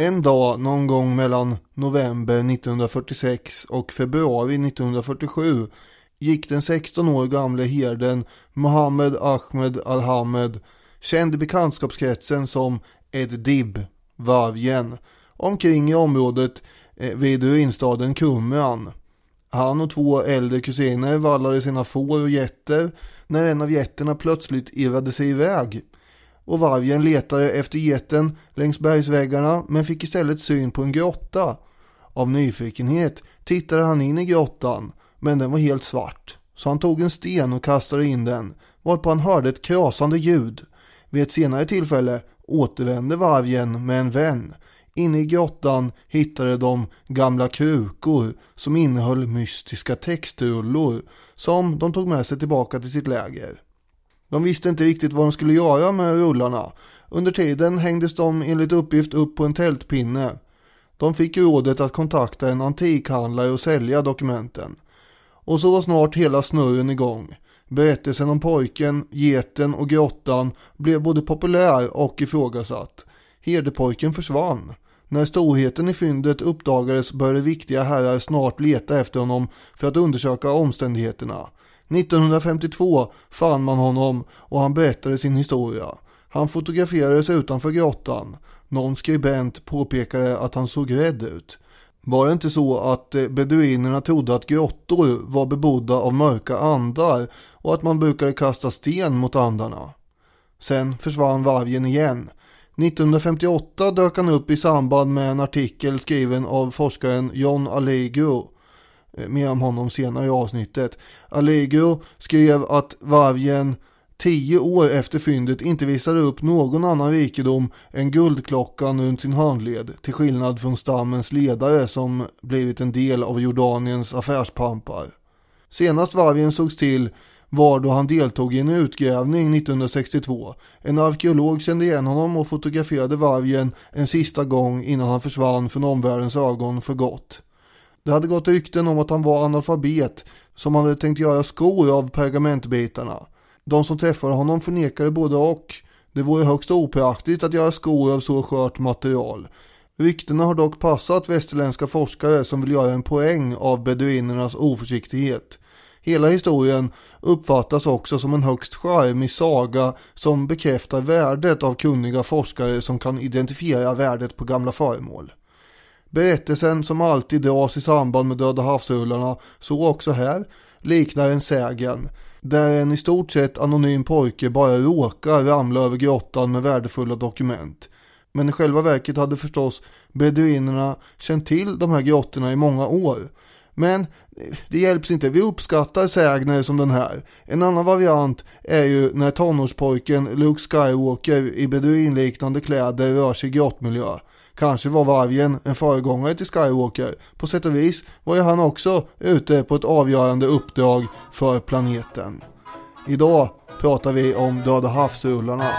En dag någon gång mellan november 1946 och februari 1947 gick den 16 år gamle herden Mohammed Ahmed Alhamed, känd i bekantskapskretsen som Ed Dib, vargen, omkring i området eh, vid ruinstaden Kumran. Han och två äldre kusiner vallade sina får och getter när en av getterna plötsligt irrade sig iväg. Och vargen letade efter geten längs bergsväggarna men fick istället syn på en grotta. Av nyfikenhet tittade han in i grottan men den var helt svart. Så han tog en sten och kastade in den varpå han hörde ett krasande ljud. Vid ett senare tillfälle återvände vargen med en vän Inne i grottan hittade de gamla krukor som innehöll mystiska textrullor som de tog med sig tillbaka till sitt läger. De visste inte riktigt vad de skulle göra med rullarna. Under tiden hängdes de enligt uppgift upp på en tältpinne. De fick rådet att kontakta en antikhandlare och sälja dokumenten. Och så var snart hela snurren igång. Berättelsen om pojken, geten och grottan blev både populär och ifrågasatt. Herdepojken försvann. När storheten i fyndet uppdagades började viktiga herrar snart leta efter honom för att undersöka omständigheterna. 1952 fann man honom och han berättade sin historia. Han fotograferades utanför grottan. Någon skribent påpekade att han såg rädd ut. Var det inte så att eh, beduinerna trodde att grottor var bebodda av mörka andar och att man brukade kasta sten mot andarna? Sen försvann vargen igen 1958 dök han upp i samband med en artikel skriven av forskaren John Allegro. Mer om honom senare i avsnittet. Allegro skrev att vargen tio år efter fyndet inte visade upp någon annan rikedom än guldklockan runt sin handled, till skillnad från stammens ledare som blivit en del av Jordaniens affärspampar. Senast vargen sågs till var då han deltog i en utgrävning 1962. En arkeolog kände igen honom och fotograferade vargen en sista gång innan han försvann från omvärldens ögon för gott. Det hade gått rykten om att han var analfabet som hade tänkt göra skor av pergamentbitarna. De som träffade honom förnekade både och. Det vore högst opraktiskt att göra skor av så skört material. Ryktena har dock passat västerländska forskare som vill göra en poäng av beduinernas oförsiktighet. Hela historien uppfattas också som en högst charmig saga som bekräftar värdet av kunniga forskare som kan identifiera värdet på gamla föremål. Berättelsen som alltid dras i samband med Döda havsrullarna, så också här, liknar en sägen där en i stort sett anonym pojke bara råkar ramla över grottan med värdefulla dokument. Men i själva verket hade förstås beduinerna känt till de här grottorna i många år men det hjälps inte, vi uppskattar sägner som den här. En annan variant är ju när tonårspojken Luke Skywalker i beduinliknande kläder rör sig i grottmiljö. Kanske var vargen en föregångare till Skywalker. På sätt och vis var ju han också ute på ett avgörande uppdrag för planeten. Idag pratar vi om Döda havsrullarna.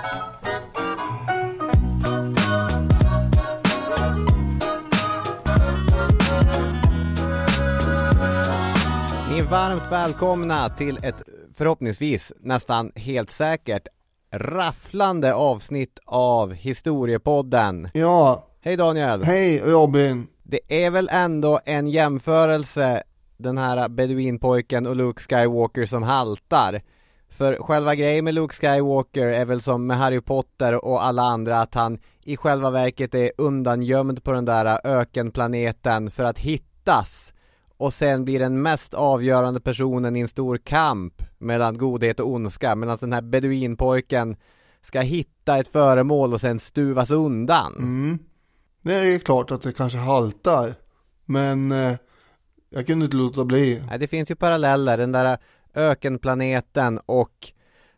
varmt välkomna till ett förhoppningsvis nästan helt säkert rafflande avsnitt av Historiepodden. Ja. Hej Daniel. Hej Robin. Det är väl ändå en jämförelse den här beduinpojken och Luke Skywalker som haltar. För själva grejen med Luke Skywalker är väl som med Harry Potter och alla andra att han i själva verket är undangömd på den där ökenplaneten för att hittas och sen blir den mest avgörande personen i en stor kamp mellan godhet och ondska medan den här beduinpojken ska hitta ett föremål och sen stuvas undan. Mm. Det är klart att det kanske haltar, men eh, jag kunde inte låta bli. Nej, det finns ju paralleller, den där ökenplaneten och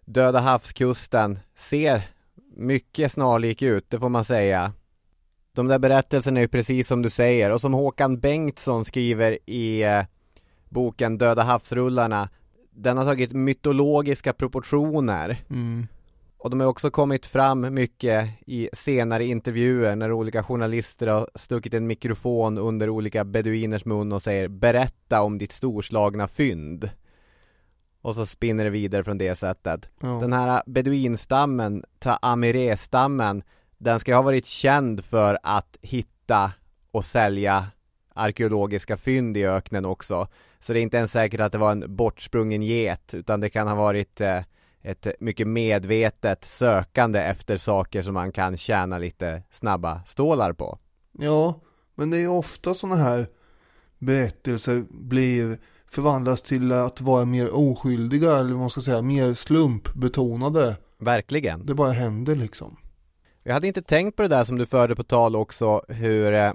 Döda havskusten ser mycket snarlik ut, det får man säga. De där berättelserna är ju precis som du säger och som Håkan Bengtsson skriver i eh, boken Döda havsrullarna Den har tagit mytologiska proportioner mm. Och de har också kommit fram mycket i senare intervjuer när olika journalister har stuckit en mikrofon under olika beduiners mun och säger Berätta om ditt storslagna fynd och så spinner det vidare från det sättet. Ja. Den här beduinstammen, Ta Amire-stammen den ska ha varit känd för att hitta hitta och sälja arkeologiska fynd i öknen också. Så det är inte ens säkert att det var en bortsprungen get, utan det kan ha varit eh, ett mycket medvetet sökande efter saker som man kan tjäna lite snabba stålar på. Ja, men det är ofta sådana här berättelser blir förvandlas till att vara mer oskyldiga eller vad man ska säga, mer slumpbetonade. Verkligen. Det bara händer liksom. Jag hade inte tänkt på det där som du förde på tal också, hur, eh,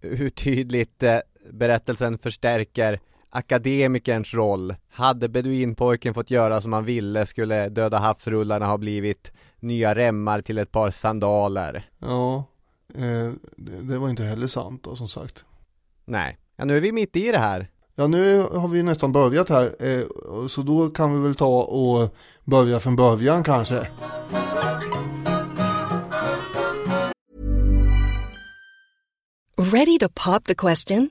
hur tydligt eh, berättelsen förstärker akademikerns roll. Hade beduinpojken fått göra som han ville skulle Döda havsrullarna ha blivit nya remmar till ett par sandaler. Ja, eh, det, det, var inte heller sant då som sagt. Nej, ja nu är vi mitt i det här. Ja, nu har vi nästan börjat här, eh, så då kan vi väl ta och börja från början kanske. Ready to pop the question?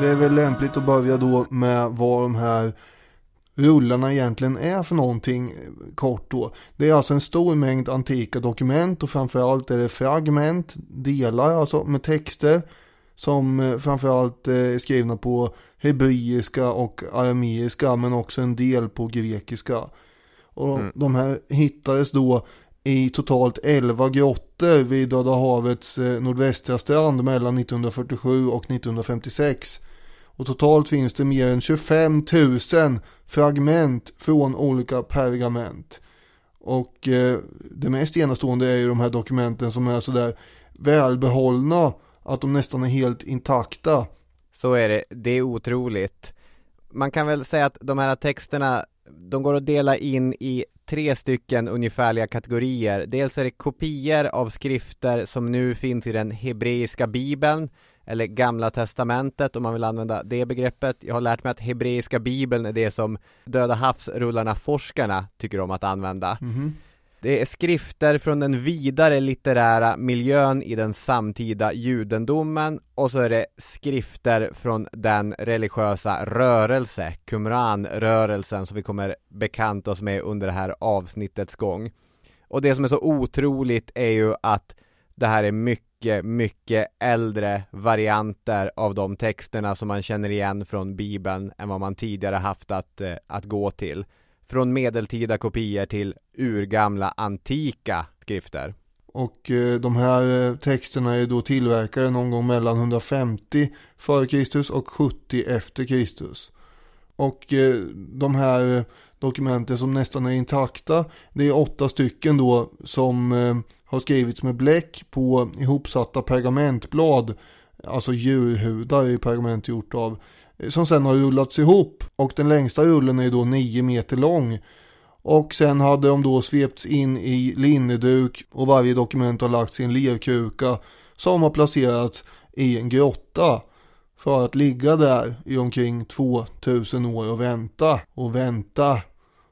Det är väl lämpligt att börja då med vad de här rullarna egentligen är för någonting kort då. Det är alltså en stor mängd antika dokument och framförallt är det fragment, delar alltså med texter som eh, framförallt eh, är skrivna på hebreiska och arameiska men också en del på grekiska. Och mm. de här hittades då i totalt 11 grottor vid Döda havets eh, nordvästra strand mellan 1947 och 1956. Och totalt finns det mer än 25 000 fragment från olika pergament. Och eh, det mest enastående är ju de här dokumenten som är sådär välbehållna att de nästan är helt intakta. Så är det, det är otroligt. Man kan väl säga att de här texterna, de går att dela in i tre stycken ungefärliga kategorier. Dels är det kopior av skrifter som nu finns i den hebreiska bibeln eller Gamla Testamentet om man vill använda det begreppet. Jag har lärt mig att hebreiska bibeln är det som Döda havsrullarna-forskarna tycker om att använda. Mm. Det är skrifter från den vidare litterära miljön i den samtida judendomen och så är det skrifter från den religiösa rörelse, Qumran-rörelsen, som vi kommer bekanta oss med under det här avsnittets gång. Och det som är så otroligt är ju att det här är mycket, mycket äldre varianter av de texterna som man känner igen från Bibeln än vad man tidigare haft att, eh, att gå till. Från medeltida kopior till urgamla antika skrifter. Och eh, de här eh, texterna är då tillverkade någon gång mellan 150 f.Kr. och 70 efter Kristus. Och de här dokumenten som nästan är intakta, det är åtta stycken då som eh, har skrivits med bläck på ihopsatta pergamentblad, alltså djurhudar i pergament gjort av, eh, som sen har rullats ihop. Och den längsta rullen är då 9 meter lång. Och sen hade de då svepts in i linneduk och varje dokument har lagts i en lerkruka som har placerats i en grotta för att ligga där i omkring 2000 år och vänta och vänta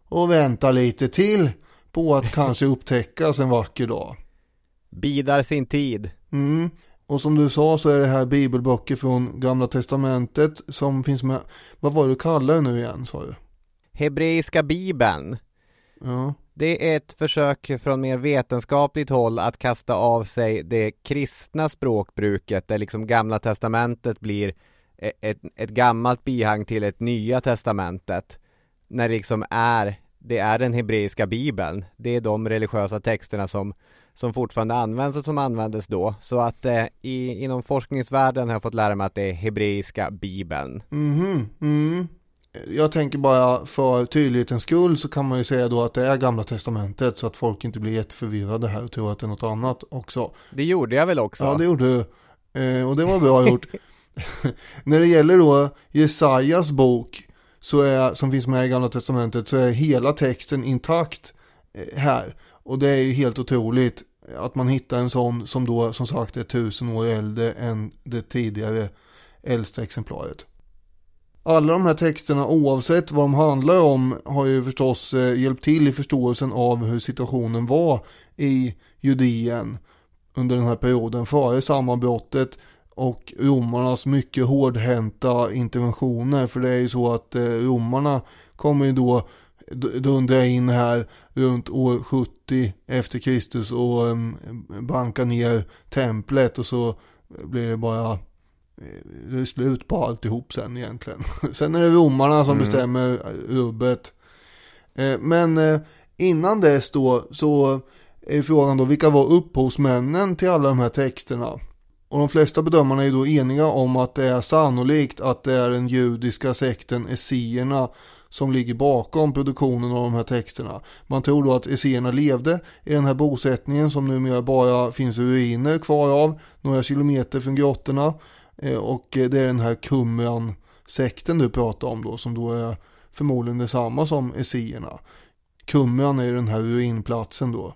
och vänta lite till på att kanske upptäckas en vacker dag. Bidar sin tid. Mm. Och som du sa så är det här bibelböcker från gamla testamentet som finns med. Vad var det du kallade nu igen sa du? Hebreiska bibeln. Ja. Det är ett försök från mer vetenskapligt håll att kasta av sig det kristna språkbruket där liksom gamla testamentet blir e- ett, ett gammalt bihang till ett nya testamentet. När det liksom är, det är den hebreiska bibeln. Det är de religiösa texterna som, som fortfarande används och som användes då. Så att eh, i, inom forskningsvärlden har jag fått lära mig att det är hebreiska bibeln. Mhm, mm. Jag tänker bara för tydlighetens skull så kan man ju säga då att det är gamla testamentet så att folk inte blir jätteförvirrade här och tror att det är något annat också. Det gjorde jag väl också? Ja, det gjorde du. Eh, och det var bra gjort. När det gäller då Jesajas bok så är, som finns med i gamla testamentet så är hela texten intakt eh, här. Och det är ju helt otroligt att man hittar en sån som då som sagt är tusen år äldre än det tidigare äldsta exemplaret. Alla de här texterna oavsett vad de handlar om har ju förstås eh, hjälpt till i förståelsen av hur situationen var i Judeen under den här perioden före sammanbrottet och romarnas mycket hårdhänta interventioner. För det är ju så att eh, romarna kommer ju då dundra in här runt år 70 efter Kristus och um, banka ner templet och så blir det bara eh, det är slut på alltihop sen egentligen. Sen är det romarna som mm. bestämmer rubbet. Eh, men eh, innan dess då så är frågan då vilka var upphovsmännen till alla de här texterna? Och de flesta bedömarna är då eniga om att det är sannolikt att det är den judiska sekten essierna som ligger bakom produktionen av de här texterna. Man tror då att esséerna levde i den här bosättningen som numera bara finns ruiner kvar av några kilometer från grottorna. Eh, och det är den här Qumran-sekten du pratar om då som då är förmodligen detsamma som esséerna. Qumran är den här ruinplatsen då.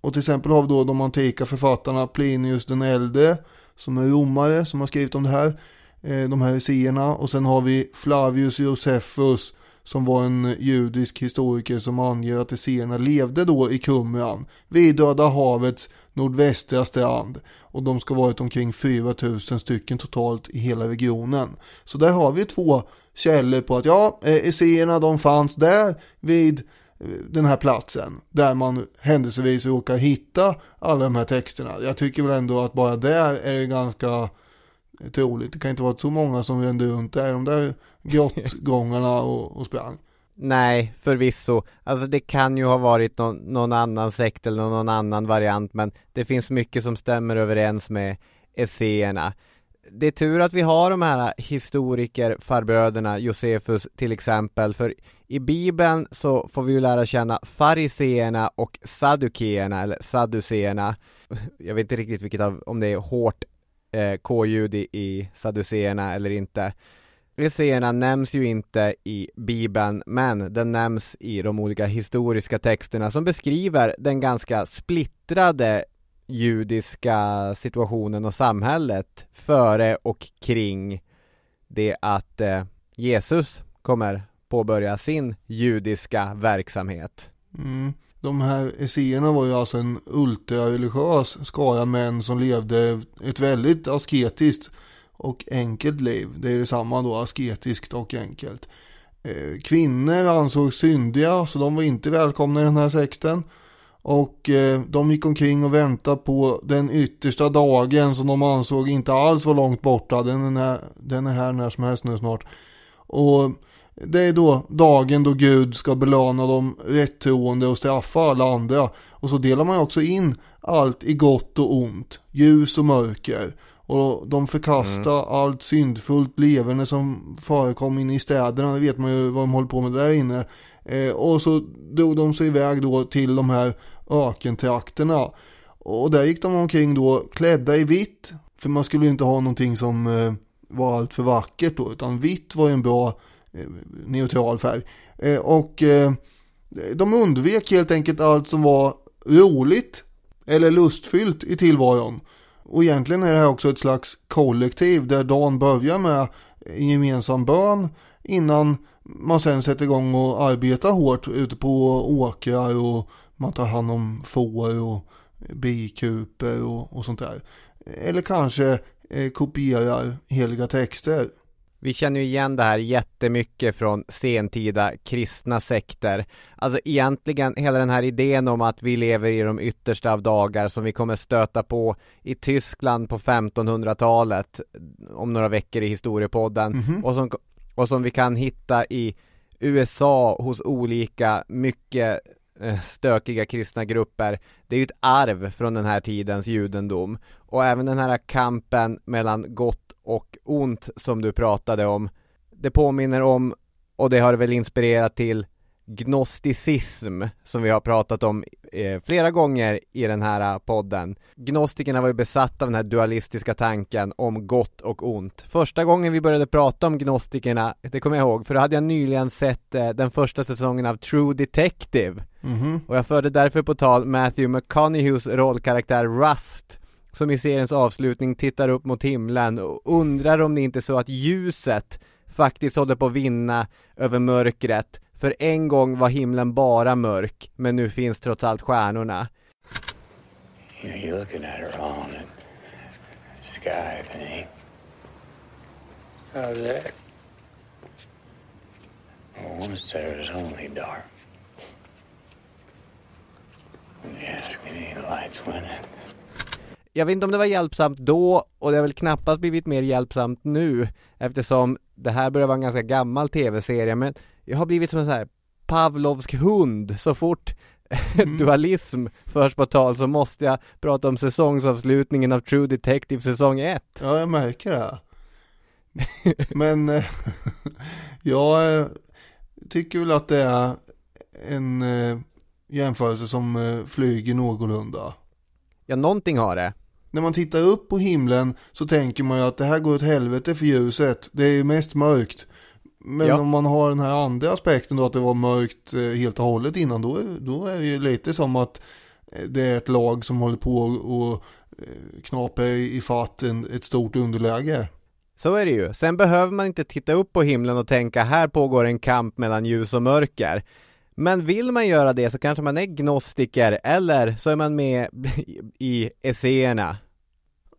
Och till exempel har vi då de antika författarna Plinius den äldre som är romare som har skrivit om det här. Eh, de här esséerna och sen har vi Flavius Josephus som var en judisk historiker som anger att esséerna levde då i Kumran, vid Döda havets nordvästra strand och de ska varit omkring 4000 stycken totalt i hela regionen. Så där har vi två källor på att ja, eh, esséerna de fanns där vid den här platsen där man händelsevis råkar hitta alla de här texterna. Jag tycker väl ändå att bara där är det ganska troligt. Det kan inte vara så många som rände runt där, de där grottgångarna och, och sprang. Nej, förvisso. Alltså det kan ju ha varit någon, någon annan sekt eller någon annan variant, men det finns mycket som stämmer överens med esséerna. Det är tur att vi har de här historiker farbröderna, Josefus till exempel, för i Bibeln så får vi ju lära känna fariseerna och saddukeerna, eller sadduceerna. Jag vet inte riktigt vilket av, om det är hårt eh, K-ljud i, i sadduceerna eller inte. Fariseerna nämns ju inte i Bibeln, men den nämns i de olika historiska texterna som beskriver den ganska splittrade judiska situationen och samhället före och kring det att eh, Jesus kommer påbörja sin judiska verksamhet. Mm. De här esséerna var ju alltså en ultrareligiös skara män som levde ett väldigt asketiskt och enkelt liv. Det är detsamma då, asketiskt och enkelt. Eh, kvinnor ansågs syndiga så de var inte välkomna i den här sekten. Och eh, de gick omkring och väntade på den yttersta dagen som de ansåg inte alls var långt borta. Den är, den är här när som helst nu snart. Och det är då dagen då Gud ska belöna de rättroende och straffa alla andra. Och så delar man också in allt i gott och ont, ljus och mörker. Och de förkastar mm. allt syndfullt levande som förekom inne i städerna. Det vet man ju vad de håller på med där inne. Eh, och så drog de sig iväg då till de här ökentrakterna. Och där gick de omkring då klädda i vitt. För man skulle ju inte ha någonting som eh, var allt för vackert då. Utan vitt var ju en bra eh, neutral färg. Eh, och eh, de undvek helt enkelt allt som var roligt eller lustfyllt i tillvaron. Och egentligen är det här också ett slags kollektiv där dagen börjar med en gemensam bön innan man sen sätter igång och arbetar hårt ute på åkrar och man tar hand om får och bikuper och, och sånt där. Eller kanske eh, kopierar heliga texter. Vi känner ju igen det här jättemycket från sentida kristna sekter. Alltså egentligen hela den här idén om att vi lever i de yttersta av dagar som vi kommer stöta på i Tyskland på 1500-talet om några veckor i historiepodden mm -hmm. och, som, och som vi kan hitta i USA hos olika mycket eh, stökiga kristna grupper. Det är ju ett arv från den här tidens judendom och även den här kampen mellan gott och ont som du pratade om. Det påminner om, och det har väl inspirerat till, gnosticism som vi har pratat om eh, flera gånger i den här podden. Gnostikerna var ju besatta av den här dualistiska tanken om gott och ont. Första gången vi började prata om gnostikerna, det kommer jag ihåg, för då hade jag nyligen sett eh, den första säsongen av True Detective. Mm -hmm. Och jag förde därför på tal Matthew McConaugheys rollkaraktär Rust som i seriens avslutning tittar upp mot himlen och undrar om det inte är så att ljuset faktiskt håller på att vinna över mörkret. För en gång var himlen bara mörk, men nu finns trots allt stjärnorna. You're looking at her on the sky thing. How's that? Well, once there was only dark. Yes, we need lights when it jag vet inte om det var hjälpsamt då och det har väl knappast blivit mer hjälpsamt nu eftersom det här börjar vara en ganska gammal tv-serie men jag har blivit som en sån här Pavlovsk hund så fort mm. dualism förs på tal så måste jag prata om säsongsavslutningen av True Detective säsong 1. Ja, jag märker det. Men eh, jag eh, tycker väl att det är en eh, jämförelse som flyger någorlunda. Ja, någonting har det när man tittar upp på himlen så tänker man ju att det här går åt helvete för ljuset. Det är ju mest mörkt. Men ja. om man har den här andra aspekten då att det var mörkt eh, helt och hållet innan då, då är det ju lite som att eh, det är ett lag som håller på och eh, knapar i fatt ett stort underläge. Så är det ju. Sen behöver man inte titta upp på himlen och tänka här pågår en kamp mellan ljus och mörker. Men vill man göra det så kanske man är gnostiker eller så är man med i esséerna.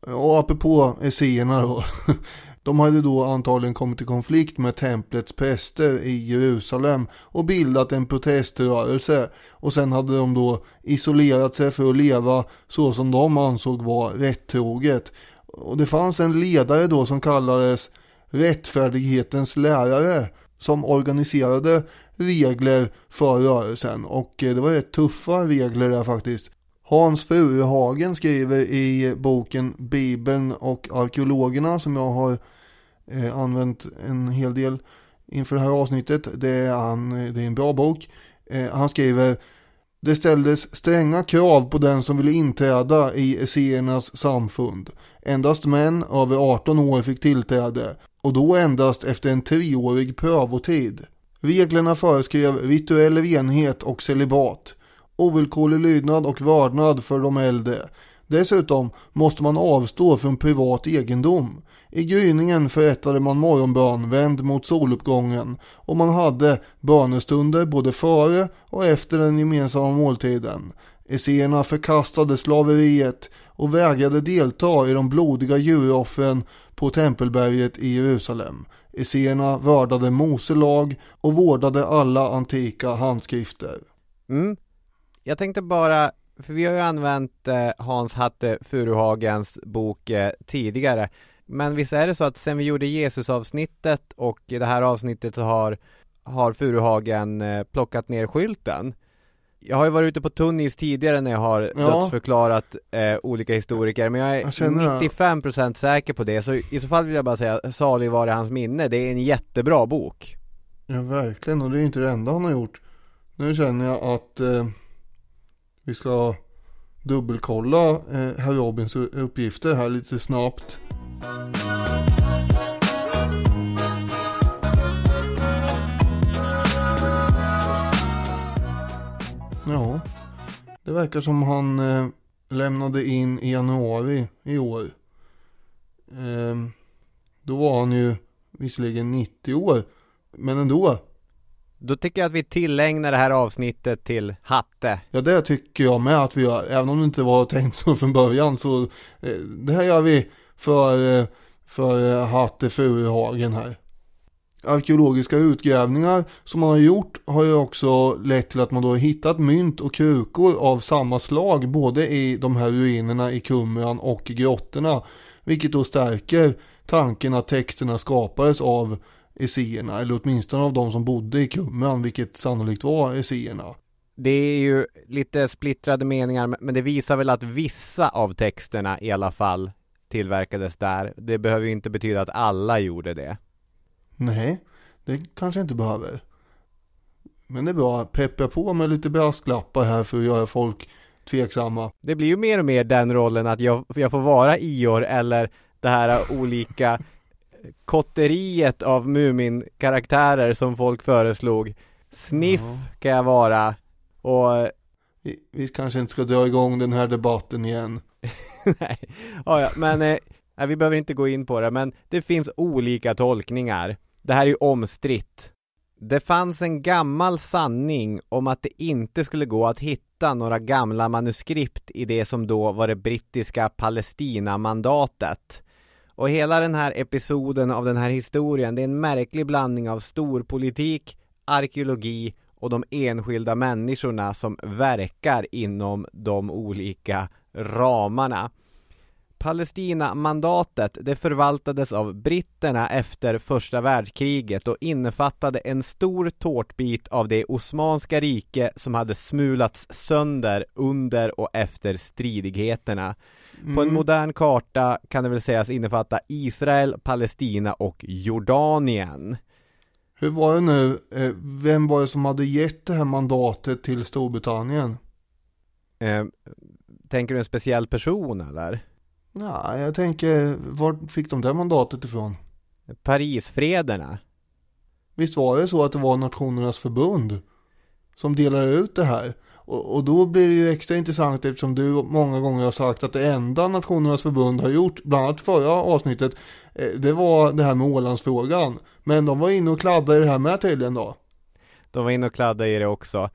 Och apropå esséerna då. De hade då antagligen kommit i konflikt med templets präster i Jerusalem och bildat en proteströrelse. Och sen hade de då isolerat sig för att leva så som de ansåg var rättroget. Och det fanns en ledare då som kallades rättfärdighetens lärare som organiserade regler för rörelsen och eh, det var rätt tuffa regler där faktiskt. Hans Furuhagen skriver i boken Bibeln och arkeologerna som jag har eh, använt en hel del inför det här avsnittet. Det är, han, eh, det är en bra bok. Eh, han skriver det ställdes stränga krav på den som ville inträda i esséernas samfund. Endast män över 18 år fick tillträde och då endast efter en treårig prövotid. Reglerna föreskrev rituell renhet och celibat, ovillkorlig lydnad och vördnad för de äldre. Dessutom måste man avstå från privat egendom. I gryningen förrättade man morgonbön vänd mot soluppgången och man hade bönestunder både före och efter den gemensamma måltiden. Esséerna förkastade slaveriet och vägrade delta i de blodiga djuroffren på Tempelberget i Jerusalem. Esséerna vördade Mose lag och vårdade alla antika handskrifter. Mm. Jag tänkte bara, för vi har ju använt eh, Hans Hatte Furuhagens bok eh, tidigare. Men visst är det så att sen vi gjorde Jesus-avsnittet och i det här avsnittet så har, har Furuhagen eh, plockat ner skylten. Jag har ju varit ute på tunnis tidigare när jag har ja. dödsförklarat eh, olika historiker men jag är jag 95% säker på det. Så i så fall vill jag bara säga salig var hans minne, det är en jättebra bok. Ja verkligen. Och det är inte det enda han har gjort. Nu känner jag att eh, vi ska dubbelkolla eh, herr Robins uppgifter här lite snabbt Ja, det verkar som han eh, lämnade in i januari i år. Eh, då var han ju visserligen 90 år, men ändå. Då tycker jag att vi tillägnar det här avsnittet till Hatte. Ja det tycker jag med att vi gör, även om det inte var tänkt så från början så eh, det här gör vi för, eh, för eh, Hatte Furuhagen här. Arkeologiska utgrävningar som man har gjort har ju också lett till att man då har hittat mynt och krukor av samma slag både i de här ruinerna i Kumran och i grottorna. Vilket då stärker tanken att texterna skapades av esséerna, eller åtminstone av de som bodde i Qumran, vilket sannolikt var esséerna. Det är ju lite splittrade meningar, men det visar väl att vissa av texterna i alla fall tillverkades där. Det behöver ju inte betyda att alla gjorde det. Nej, det kanske inte behöver. Men det är bra, peppra på med lite brasklappar här för att göra folk tveksamma. Det blir ju mer och mer den rollen att jag, jag får vara Ior eller det här olika kotteriet av Mumin-karaktärer som folk föreslog. Sniff ja. kan jag vara och vi, vi, kanske inte ska dra igång den här debatten igen. Nej, ja, ja, men eh, vi behöver inte gå in på det, men det finns olika tolkningar. Det här är ju omstritt. Det fanns en gammal sanning om att det inte skulle gå att hitta några gamla manuskript i det som då var det brittiska Palestinamandatet. Och hela den här episoden av den här historien, det är en märklig blandning av storpolitik, arkeologi och de enskilda människorna som verkar inom de olika ramarna. Palestinamandatet det förvaltades av britterna efter första världskriget och innefattade en stor tårtbit av det Osmanska rike som hade smulats sönder under och efter stridigheterna. Mm. På en mm. modern karta kan det väl sägas innefatta Israel, Palestina och Jordanien. Hur var det nu, eh, vem var det som hade gett det här mandatet till Storbritannien? Eh, tänker du en speciell person eller? Ja, jag tänker, var fick de det mandatet ifrån? Parisfrederna. Visst var det så att det var Nationernas förbund som delade ut det här? Och, och, då blir det ju extra intressant eftersom du många gånger har sagt att det enda Nationernas förbund har gjort, bland annat förra avsnittet, eh, det var det här med Ålandsfrågan. Men de var inne och kladdade i det här med tydligen då. De var inne och kladdade i det också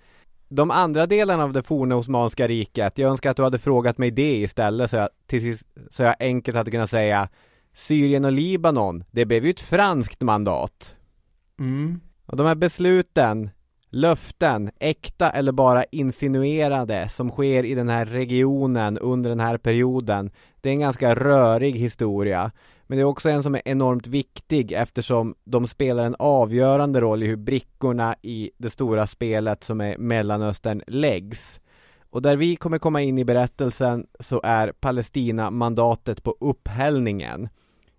de andra delarna av det forna Osmanska riket, jag önskar att du hade frågat mig det istället så jag, till sist, så jag enkelt hade kunnat säga Syrien och Libanon, det blev ju ett franskt mandat. Mm. Och de här besluten, löften, äkta eller bara insinuerade som sker i den här regionen under den här perioden, det är en ganska rörig historia. Men det är också en som är enormt viktig eftersom de spelar en avgörande roll i hur brickorna i det stora spelet som är Mellanöstern läggs. Och där vi kommer komma in i berättelsen så är Palestina mandatet på upphällningen.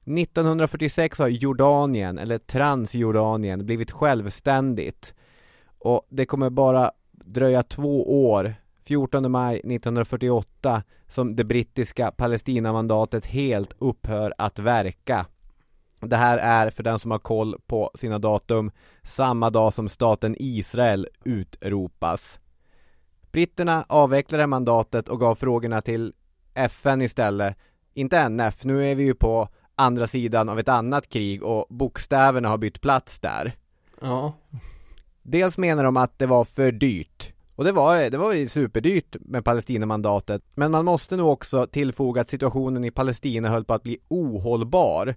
1946 har Jordanien, eller Transjordanien, blivit självständigt. Och det kommer bara dröja två år 14 maj 1948 som det brittiska Palestinamandatet helt upphör att verka. Det här är, för den som har koll på sina datum, samma dag som staten Israel utropas. Britterna avvecklade mandatet och gav frågorna till FN istället. Inte NF, nu är vi ju på andra sidan av ett annat krig och bokstäverna har bytt plats där. Ja. Dels menar de att det var för dyrt. Och det var, det var ju superdyrt med Palestinamandatet. Men man måste nog också tillfoga att situationen i Palestina höll på att bli ohållbar.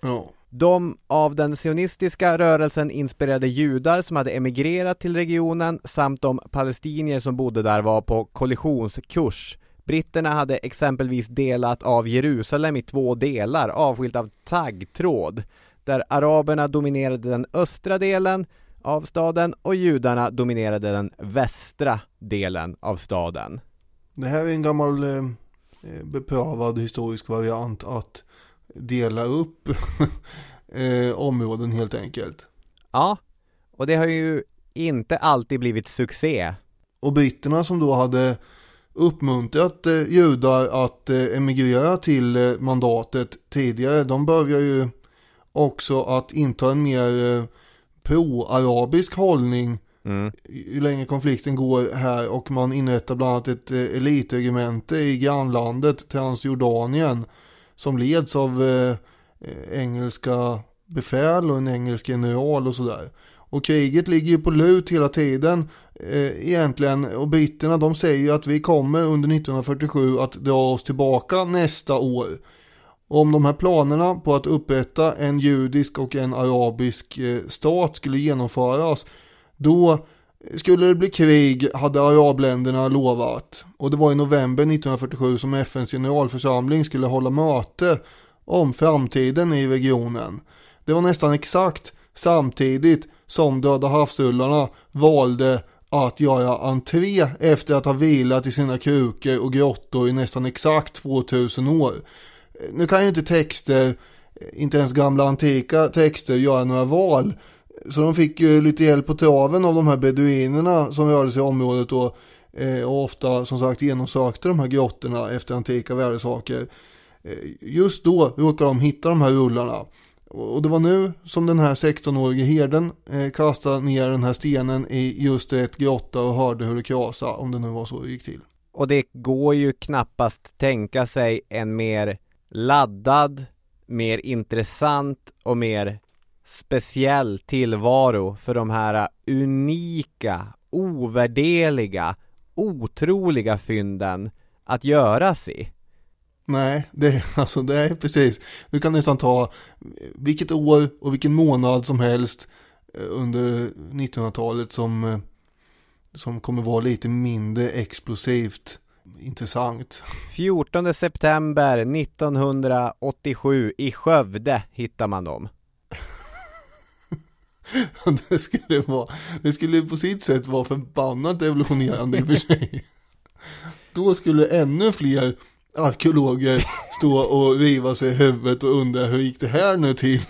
Ja. De av den sionistiska rörelsen inspirerade judar som hade emigrerat till regionen samt de palestinier som bodde där var på kollisionskurs. Britterna hade exempelvis delat av Jerusalem i två delar avskilt av taggtråd. Där araberna dominerade den östra delen av staden och judarna dominerade den västra delen av staden. Det här är en gammal eh, beprövad historisk variant att dela upp eh, områden helt enkelt. Ja, och det har ju inte alltid blivit succé. Och britterna som då hade uppmuntrat eh, judar att eh, emigrera till eh, mandatet tidigare, de börjar ju också att inta en mer eh, pro-arabisk hållning mm. ju längre konflikten går här och man inrättar bland annat ett eh, elitregemente i grannlandet Transjordanien som leds av eh, engelska befäl och en engelsk general och sådär. Och kriget ligger ju på lut hela tiden eh, egentligen. Och britterna de säger ju att vi kommer under 1947 att dra oss tillbaka nästa år. Om de här planerna på att upprätta en judisk och en arabisk eh, stat skulle genomföras. Då skulle det bli krig hade arabländerna lovat. Och det var i november 1947 som FNs generalförsamling skulle hålla möte om framtiden i regionen. Det var nästan exakt samtidigt som Döda havsrullarna valde att göra entré efter att ha vilat i sina krukor och grottor i nästan exakt 2000 år. Nu kan ju inte texter, inte ens gamla antika texter, göra några val. Så de fick ju lite hjälp på traven av de här beduinerna som rörde sig i området då. Eh, och ofta som sagt genomsökte de här grottorna efter antika värdesaker. Eh, just då råkade de hitta de här rullarna. Och det var nu som den här 16-årige herden eh, kastade ner den här stenen i just ett grotta och hörde hur det krasade, om det nu var så det gick till. Och det går ju knappast tänka sig en mer laddad, mer intressant och mer speciell tillvaro för de här unika, ovärdeliga, otroliga fynden att göras i. Nej, det är, alltså det är precis. Du kan nästan ta vilket år och vilken månad som helst eh, under 1900-talet som, eh, som kommer vara lite mindre explosivt intressant. 14 september 1987 i Skövde hittar man dem. det skulle vara, det skulle på sitt sätt vara förbannat evolutionerande i och för sig. Då skulle ännu fler arkeologer stå och riva sig i huvudet och undra hur gick det här nu till?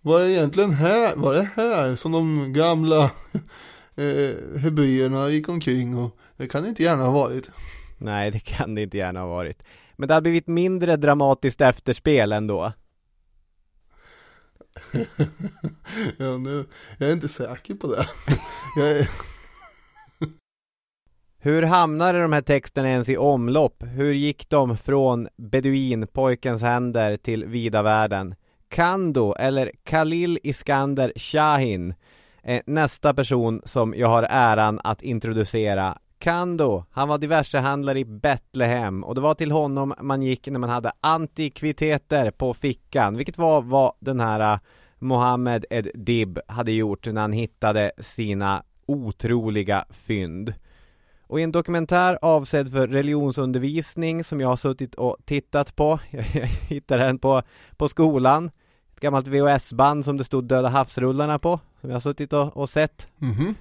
Var det egentligen här, var det här som de gamla eh, hebreerna gick omkring och det kan det inte gärna ha varit. Nej, det kan det inte gärna ha varit. Men det har blivit mindre dramatiskt efterspel ändå. ja, nu, jag är inte säker på det. jag är... Hur hamnade de här texterna ens i omlopp? Hur gick de från beduinpojkens händer till vida världen? Kando, eller Khalil Iskander Shahin, är nästa person som jag har äran att introducera. Kando, han var diversehandlare i Betlehem och det var till honom man gick när man hade antikviteter på fickan, vilket var vad den här äh, Mohammed Ed Dib hade gjort när han hittade sina otroliga fynd. Och i en dokumentär avsedd för religionsundervisning som jag har suttit och tittat på, jag hittade den på, på skolan, ett gammalt VHS-band som det stod Döda havsrullarna på, som jag har suttit och, och sett. Mm -hmm.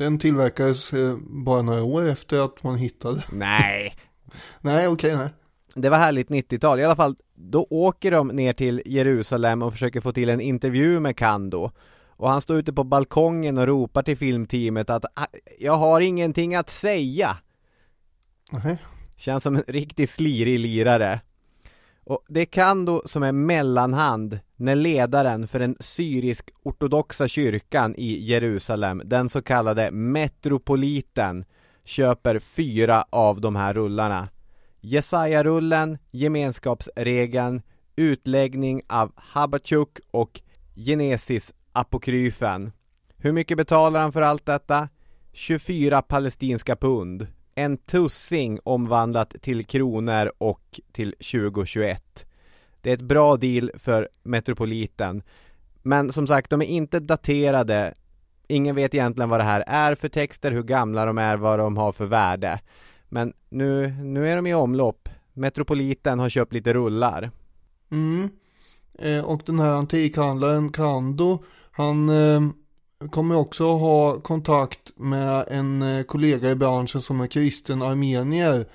Den tillverkades eh, bara några år efter att man hittade. Nej. nej, okej, okay, nej. Det var härligt 90-tal, i alla fall, då åker de ner till Jerusalem och försöker få till en intervju med Kando. Och han står ute på balkongen och ropar till filmteamet att ah, jag har ingenting att säga. Nej. Känns som en riktigt slirig lirare. Och det kan då som är mellanhand när ledaren för den syrisk-ortodoxa kyrkan i Jerusalem, den så kallade metropoliten, köper fyra av de här rullarna. Jesaja-rullen, gemenskapsregeln, utläggning av Habachuk och Genesis apokryfen. Hur mycket betalar han för allt detta? 24 palestinska pund. En tussing omvandlat till kronor och till 2021. Det är ett bra deal för Metropoliten. Men som sagt, de är inte daterade. Ingen vet egentligen vad det här är för texter, hur gamla de är, vad de har för värde. Men nu, nu är de i omlopp. Metropoliten har köpt lite rullar. Mm. Eh, och den här antikhandlaren Kando han eh, kommer också ha kontakt med en eh, kollega i branschen som är kristen armenier.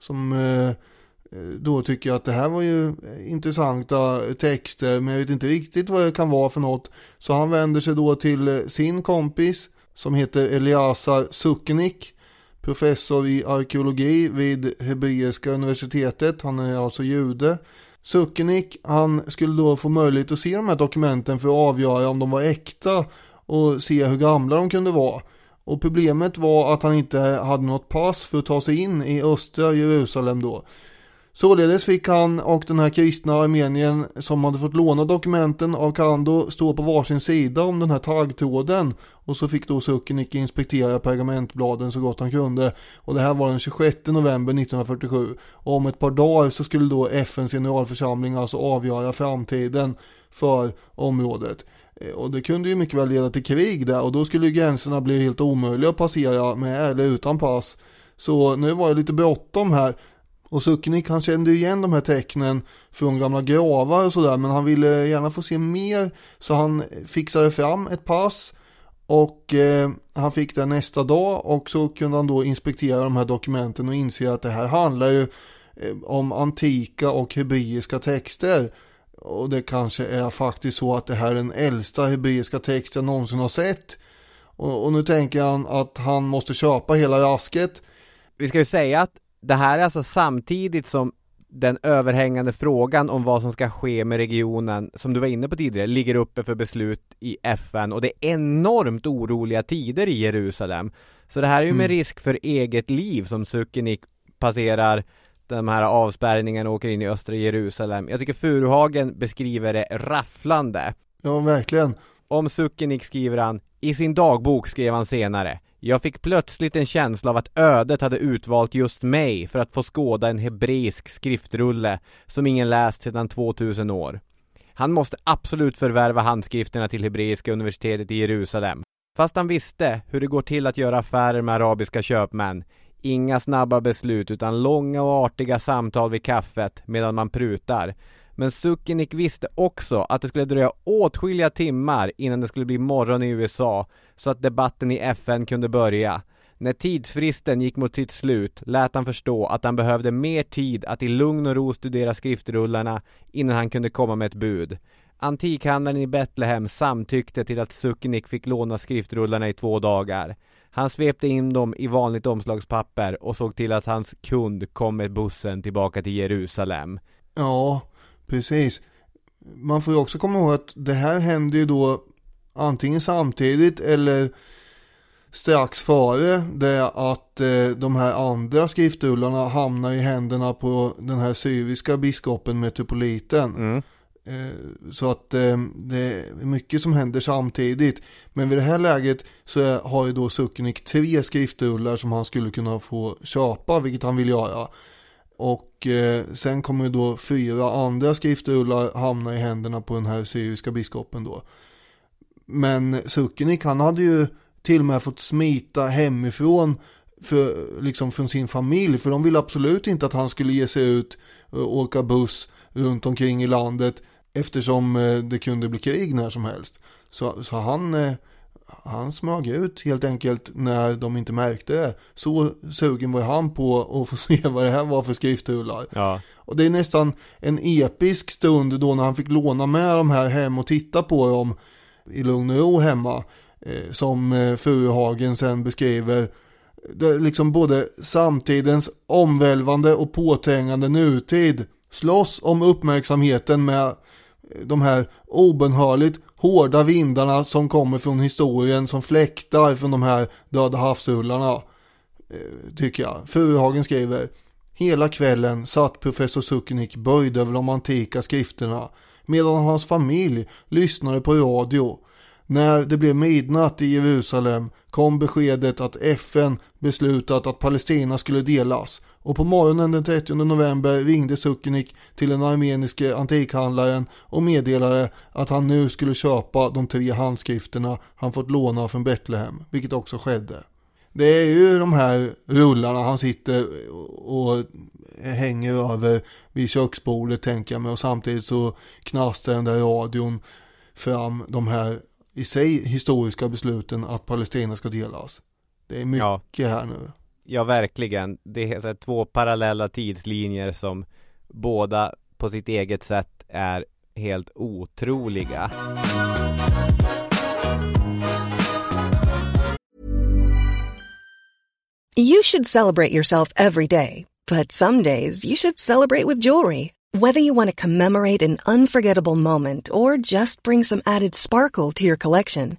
Som eh, eh, då tycker att det här var ju intressanta texter men jag vet inte riktigt vad det kan vara för något. Så han vänder sig då till sin kompis som heter Eliasar Suknik. Professor i arkeologi vid Hebreiska universitetet. Han är alltså jude. Sukenik, han skulle då få möjlighet att se de här dokumenten för att avgöra om de var äkta och se hur gamla de kunde vara. Och problemet var att han inte hade något pass för att ta sig in i östra Jerusalem då. Således fick han och den här kristna armenien som hade fått låna dokumenten av Kando stå på varsin sida om den här taggtråden. Och så fick då Sukenik inspektera pergamentbladen så gott han kunde. Och det här var den 26 november 1947. Och om ett par dagar så skulle då FNs generalförsamling alltså avgöra framtiden för området. Eh, och det kunde ju mycket väl leda till krig där och då skulle gränserna bli helt omöjliga att passera med eller utan pass. Så nu var det lite bråttom här. Och Suckenik han kände igen de här tecknen från gamla gravar och sådär men han ville gärna få se mer så han fixade fram ett pass och eh, han fick det nästa dag och så kunde han då inspektera de här dokumenten och inse att det här handlar ju eh, om antika och hebreiska texter. Och det kanske är faktiskt så att det här är den äldsta hebreiska text jag någonsin har sett. Och, och nu tänker han att han måste köpa hela rasket. Vi ska ju säga att det här är alltså samtidigt som den överhängande frågan om vad som ska ske med regionen, som du var inne på tidigare, ligger uppe för beslut i FN och det är enormt oroliga tider i Jerusalem. Så det här är ju med mm. risk för eget liv som Sukenik passerar de här avspärrningarna och åker in i östra Jerusalem. Jag tycker Furuhagen beskriver det rafflande. Ja, verkligen. Om Sukenik skriver han, i sin dagbok skrev han senare jag fick plötsligt en känsla av att ödet hade utvalt just mig för att få skåda en hebreisk skriftrulle som ingen läst sedan 2000 år. Han måste absolut förvärva handskrifterna till Hebreiska universitetet i Jerusalem. Fast han visste hur det går till att göra affärer med arabiska köpmän. Inga snabba beslut utan långa och artiga samtal vid kaffet medan man prutar. Men Sukinik visste också att det skulle dröja åtskilliga timmar innan det skulle bli morgon i USA, så att debatten i FN kunde börja. När tidsfristen gick mot sitt slut lät han förstå att han behövde mer tid att i lugn och ro studera skriftrullarna innan han kunde komma med ett bud. Antikhandlaren i Betlehem samtyckte till att Sukinik fick låna skriftrullarna i två dagar. Han svepte in dem i vanligt omslagspapper och såg till att hans kund kom med bussen tillbaka till Jerusalem. Ja, Precis. Man får ju också komma ihåg att det här händer ju då antingen samtidigt eller strax före det att eh, de här andra skriftrullarna hamnar i händerna på den här syriska biskopen Metropoliten. Mm. Eh, så att eh, det är mycket som händer samtidigt. Men vid det här läget så har ju då Sukenik tre skriftrullar som han skulle kunna få köpa, vilket han vill göra. Och eh, sen kommer då fyra andra skriftrullar hamna i händerna på den här syriska biskopen då. Men Sukenik han hade ju till och med fått smita hemifrån för, liksom från sin familj. För de ville absolut inte att han skulle ge sig ut och åka buss runt omkring i landet. Eftersom eh, det kunde bli krig när som helst. Så, så han eh, han smög ut helt enkelt när de inte märkte det. Så sugen var han på att få se vad det här var för skriftrullar. Ja. Och det är nästan en episk stund då när han fick låna med de här hem och titta på dem i lugn och ro hemma. Eh, som Furuhagen sen beskriver. Det är liksom både samtidens omvälvande och påträngande nutid slåss om uppmärksamheten med de här obenhörligt hårda vindarna som kommer från historien som fläktar från de här döda havsrullarna. Eh, tycker jag. Furuhagen skriver Hela kvällen satt professor Sukenik böjd över de antika skrifterna medan hans familj lyssnade på radio. När det blev midnatt i Jerusalem kom beskedet att FN beslutat att Palestina skulle delas och på morgonen den 30 november ringde Sukenik till den armeniske antikhandlaren och meddelade att han nu skulle köpa de tre handskrifterna han fått låna från Betlehem, vilket också skedde. Det är ju de här rullarna han sitter och hänger över vid köksbordet tänker jag mig och samtidigt så knastrar den där radion fram de här i sig historiska besluten att Palestina ska delas. Det är mycket ja. här nu. Ja, verkligen. Det är så två parallella tidslinjer som båda på sitt eget sätt är helt otroliga. You should celebrate yourself every day, but some days you should celebrate with jewelry. Whether you want to commemorate an unforgettable moment or just bring some added sparkle to your collection.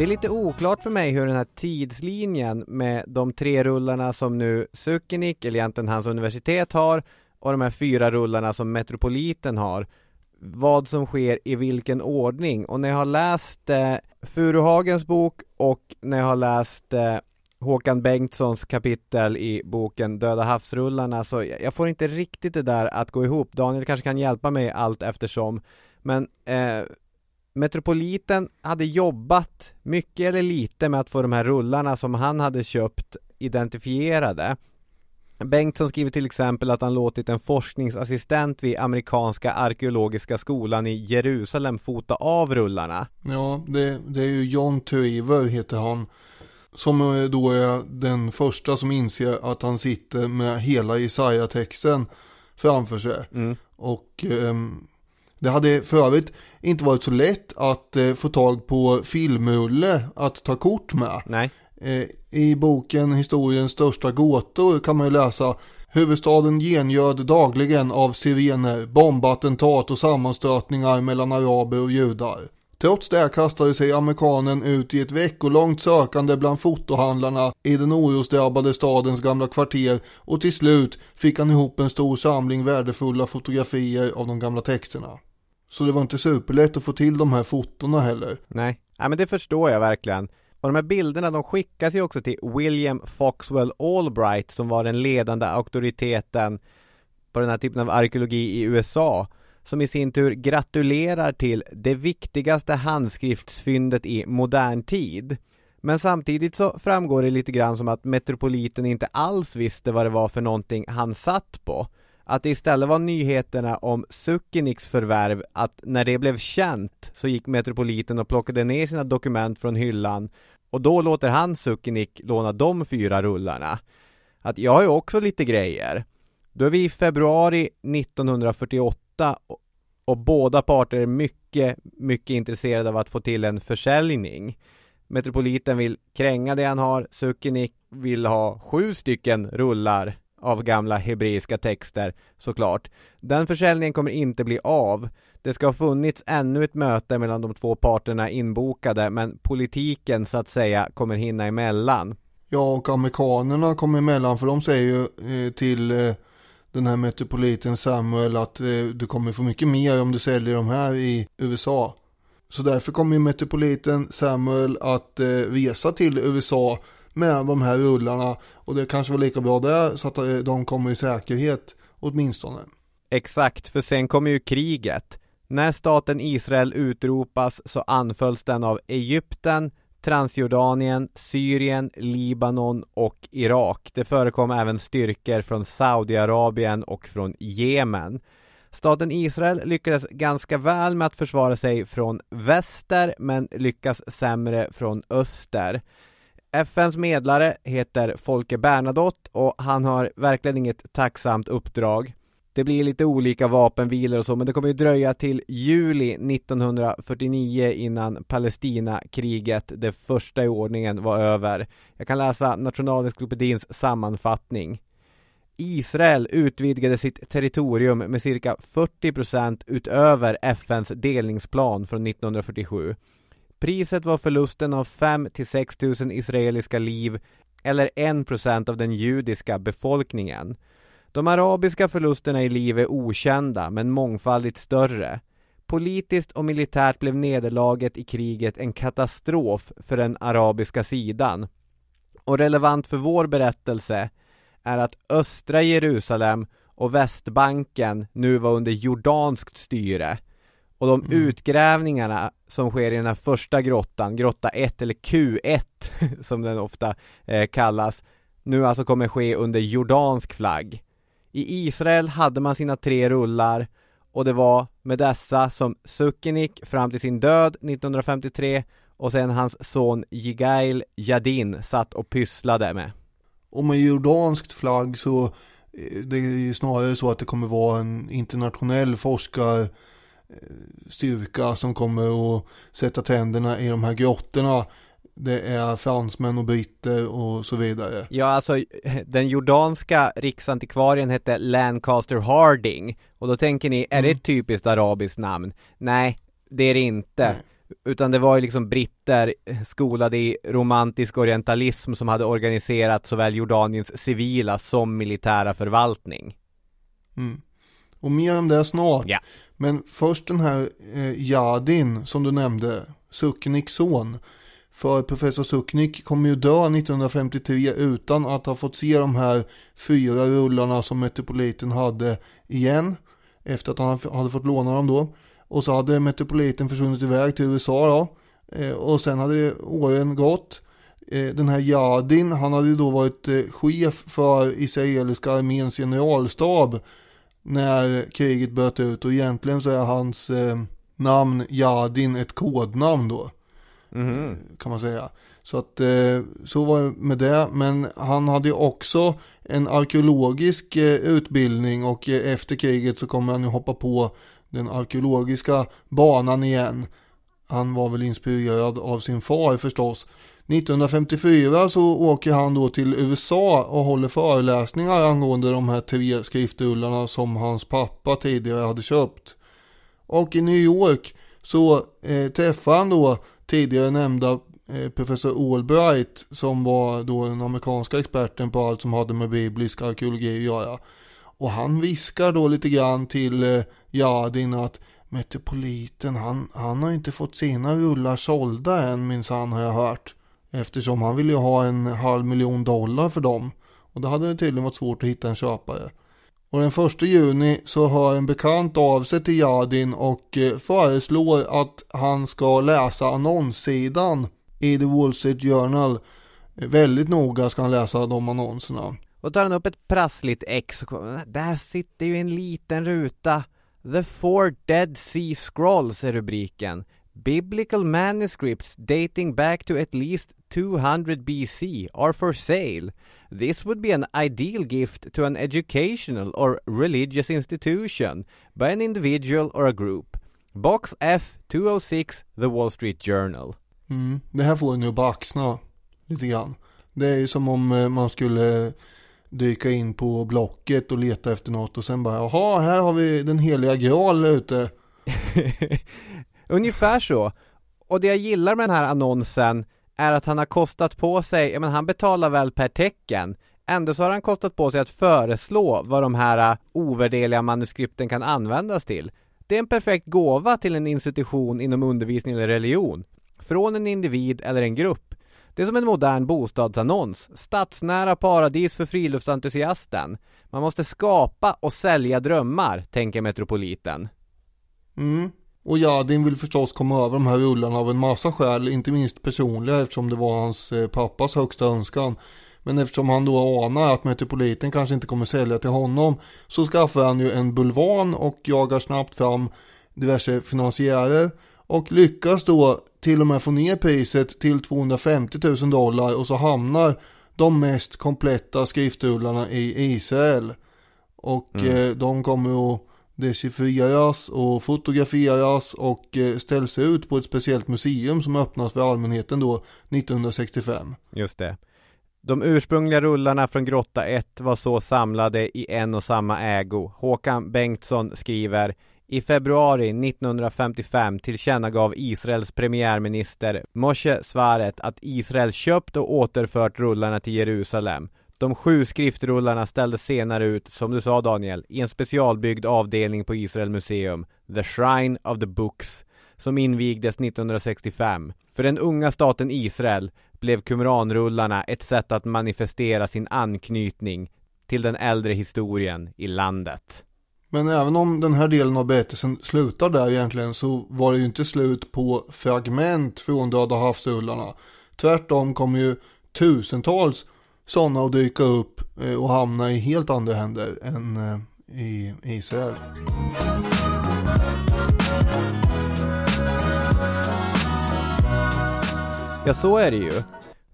Det är lite oklart för mig hur den här tidslinjen med de tre rullarna som nu Sukenik, eller egentligen hans universitet har, och de här fyra rullarna som Metropoliten har, vad som sker i vilken ordning. Och när jag har läst eh, Furuhagens bok och när jag har läst eh, Håkan Bengtssons kapitel i boken Döda havsrullarna så jag får inte riktigt det där att gå ihop. Daniel kanske kan hjälpa mig allt eftersom. Men eh, Metropoliten hade jobbat mycket eller lite med att få de här rullarna som han hade köpt identifierade. Bengtsson skriver till exempel att han låtit en forskningsassistent vid amerikanska arkeologiska skolan i Jerusalem fota av rullarna. Ja, det, det är ju John Tuiver heter han. Som eh, då är den första som inser att han sitter med hela Jesaja-texten framför sig. Mm. Och ehm, det hade för övrigt inte varit så lätt att eh, få tag på filmrulle att ta kort med. Nej. Eh, I boken Historiens största gåtor kan man ju läsa Huvudstaden gengöd dagligen av sirener, bombattentat och sammanstötningar mellan araber och judar. Trots det kastade sig amerikanen ut i ett veckolångt sökande bland fotohandlarna i den orosdrabbade stadens gamla kvarter och till slut fick han ihop en stor samling värdefulla fotografier av de gamla texterna. Så det var inte superlätt att få till de här fotona heller. Nej, ja, men det förstår jag verkligen. Och de här bilderna de skickas ju också till William Foxwell Albright som var den ledande auktoriteten på den här typen av arkeologi i USA som i sin tur gratulerar till det viktigaste handskriftsfyndet i modern tid. Men samtidigt så framgår det lite grann som att Metropoliten inte alls visste vad det var för någonting han satt på. Att det istället var nyheterna om Sukkiniks förvärv, att när det blev känt så gick Metropoliten och plockade ner sina dokument från hyllan och då låter han Sukkinik låna de fyra rullarna. Att jag har ju också lite grejer. Då är vi i februari 1948 och, och båda parter är mycket, mycket intresserade av att få till en försäljning. Metropoliten vill kränga det han har, Sukinik vill ha sju stycken rullar av gamla hebreiska texter såklart. Den försäljningen kommer inte bli av. Det ska ha funnits ännu ett möte mellan de två parterna inbokade men politiken så att säga kommer hinna emellan. Ja, och amerikanerna kommer emellan för de säger ju eh, till eh, den här metropoliten Samuel att eh, du kommer få mycket mer om du säljer de här i USA. Så därför kommer ju metropoliten Samuel att eh, resa till USA med de här rullarna och det kanske var lika bra där så att eh, de kommer i säkerhet åtminstone. Exakt, för sen kommer ju kriget. När staten Israel utropas så anfölls den av Egypten, Transjordanien, Syrien, Libanon och Irak. Det förekom även styrkor från Saudiarabien och från Jemen. Staten Israel lyckades ganska väl med att försvara sig från väster men lyckas sämre från öster. FNs medlare heter Folke Bernadotte och han har verkligen inget tacksamt uppdrag. Det blir lite olika vapenvilor och så, men det kommer ju dröja till juli 1949 innan Palestinakriget, det första i ordningen, var över. Jag kan läsa Nationalencyklopedins sammanfattning. Israel utvidgade sitt territorium med cirka 40% utöver FNs delningsplan från 1947. Priset var förlusten av 5-6 000 israeliska liv eller 1% av den judiska befolkningen. De arabiska förlusterna i liv är okända men mångfaldigt större. Politiskt och militärt blev nederlaget i kriget en katastrof för den arabiska sidan. Och relevant för vår berättelse är att östra Jerusalem och Västbanken nu var under jordanskt styre. Och de mm. utgrävningarna som sker i den här första grottan, grotta 1 eller Q1 som den ofta eh, kallas, nu alltså kommer ske under jordansk flagg. I Israel hade man sina tre rullar och det var med dessa som Sukenik fram till sin död 1953 och sen hans son Jigail Jadin satt och pysslade med. Och med jordanskt flagg så eh, det är ju snarare så att det kommer vara en internationell forskarstyrka eh, som kommer att sätta tänderna i de här grottorna det är fransmän och britter och så vidare. Ja, alltså den jordanska riksantikvarien hette Lancaster Harding och då tänker ni, är mm. det ett typiskt arabiskt namn? Nej, det är det inte. Nej. Utan det var ju liksom britter skolade i romantisk orientalism som hade organiserat såväl Jordaniens civila som militära förvaltning. Mm. Och mer om det snart. Ja. Men först den här eh, Jadin som du nämnde, Sukniks son. För professor Suknik kommer ju dö 1953 utan att ha fått se de här fyra rullarna som Metropoliten hade igen. Efter att han hade fått låna dem då. Och så hade Metropoliten försvunnit iväg till USA då. Eh, och sen hade åren gått. Eh, den här Jadin, han hade ju då varit eh, chef för israeliska arméns generalstab när kriget bröt ut och egentligen så är hans namn Jadin ett kodnamn då. Mm. Kan man säga. Så att eh, så var det med det. Men han hade ju också en arkeologisk eh, utbildning och eh, efter kriget så kommer han ju hoppa på den arkeologiska banan igen. Han var väl inspirerad av sin far förstås. 1954 så åker han då till USA och håller föreläsningar angående de här tre skriftrullarna som hans pappa tidigare hade köpt. Och i New York så eh, träffar han då tidigare nämnda eh, professor Albright som var då den amerikanska experten på allt som hade med biblisk arkeologi att göra. Och han viskar då lite grann till eh, Jadin att Metropoliten han, han har inte fått sina rullar sålda än minsann har jag hört. Eftersom han ville ju ha en halv miljon dollar för dem. Och det hade det tydligen varit svårt att hitta en köpare. Och den första juni så hör en bekant av sig till Jadin och eh, föreslår att han ska läsa annonssidan i The Wall Street Journal. Väldigt noga ska han läsa de annonserna. Och tar han upp ett prassligt ex där sitter ju en liten ruta. The Four Dead Sea Scrolls är rubriken. Biblical manuscripts dating back to at least 200 BC are for sale. This would be an ideal gift to an educational or religious institution by an individual or a group. Box F 206 The Wall Street Journal. Mm, det här får en att baxna lite grann. Det är ju som om eh, man skulle dyka in på Blocket och leta efter något och sen bara jaha, här har vi den heliga graal ute. Ungefär så. Och det jag gillar med den här annonsen är att han har kostat på sig, ja men han betalar väl per tecken. Ändå så har han kostat på sig att föreslå vad de här äh, ovärdeliga manuskripten kan användas till. Det är en perfekt gåva till en institution inom undervisning eller religion. Från en individ eller en grupp. Det är som en modern bostadsannons. Stadsnära paradis för friluftsentusiasten. Man måste skapa och sälja drömmar, tänker Metropoliten. Mm. Och Jadin vill förstås komma över de här rullarna av en massa skäl, inte minst personliga eftersom det var hans eh, pappas högsta önskan. Men eftersom han då anar att Metropoliten kanske inte kommer sälja till honom så skaffar han ju en bulvan och jagar snabbt fram diverse finansiärer och lyckas då till och med få ner priset till 250 000 dollar och så hamnar de mest kompletta skriftrullarna i Israel. Och mm. eh, de kommer att dechiffreras och fotograferas och eh, ställs ut på ett speciellt museum som öppnas för allmänheten då 1965. Just det. De ursprungliga rullarna från grotta 1 var så samlade i en och samma ägo. Håkan Bengtsson skriver i februari 1955 tillkännagav Israels premiärminister Moshe Svaret att Israel köpt och återfört rullarna till Jerusalem. De sju skriftrullarna ställdes senare ut, som du sa Daniel, i en specialbyggd avdelning på Israel museum, The Shrine of the Books, som invigdes 1965. För den unga staten Israel blev Qumranrullarna ett sätt att manifestera sin anknytning till den äldre historien i landet. Men även om den här delen av berättelsen slutar där egentligen så var det ju inte slut på fragment från Döda havsrullarna. Tvärtom kom ju tusentals sådana att dyka upp eh, och hamna i helt andra händer än eh, i Israel. Ja, så är det ju.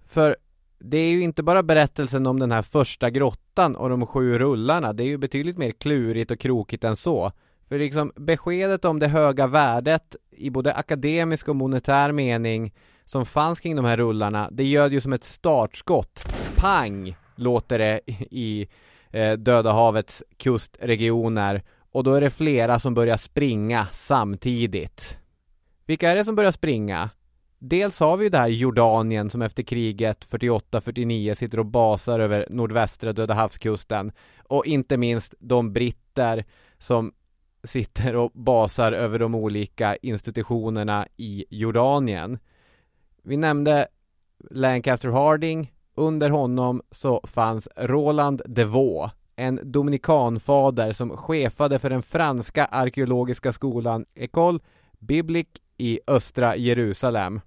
För det är ju inte bara berättelsen om den här första grottan och de sju rullarna, det är ju betydligt mer klurigt och krokigt än så. För liksom beskedet om det höga värdet i både akademisk och monetär mening som fanns kring de här rullarna, det göd ju som ett startskott. Pang! Låter det i eh, Döda havets kustregioner och då är det flera som börjar springa samtidigt. Vilka är det som börjar springa? Dels har vi ju det här Jordanien som efter kriget 48-49 sitter och basar över nordvästra Döda havskusten och inte minst de britter som sitter och basar över de olika institutionerna i Jordanien. Vi nämnde Lancaster Harding, under honom så fanns Roland Devaux, en dominikanfader som chefade för den franska arkeologiska skolan École Biblique i östra Jerusalem.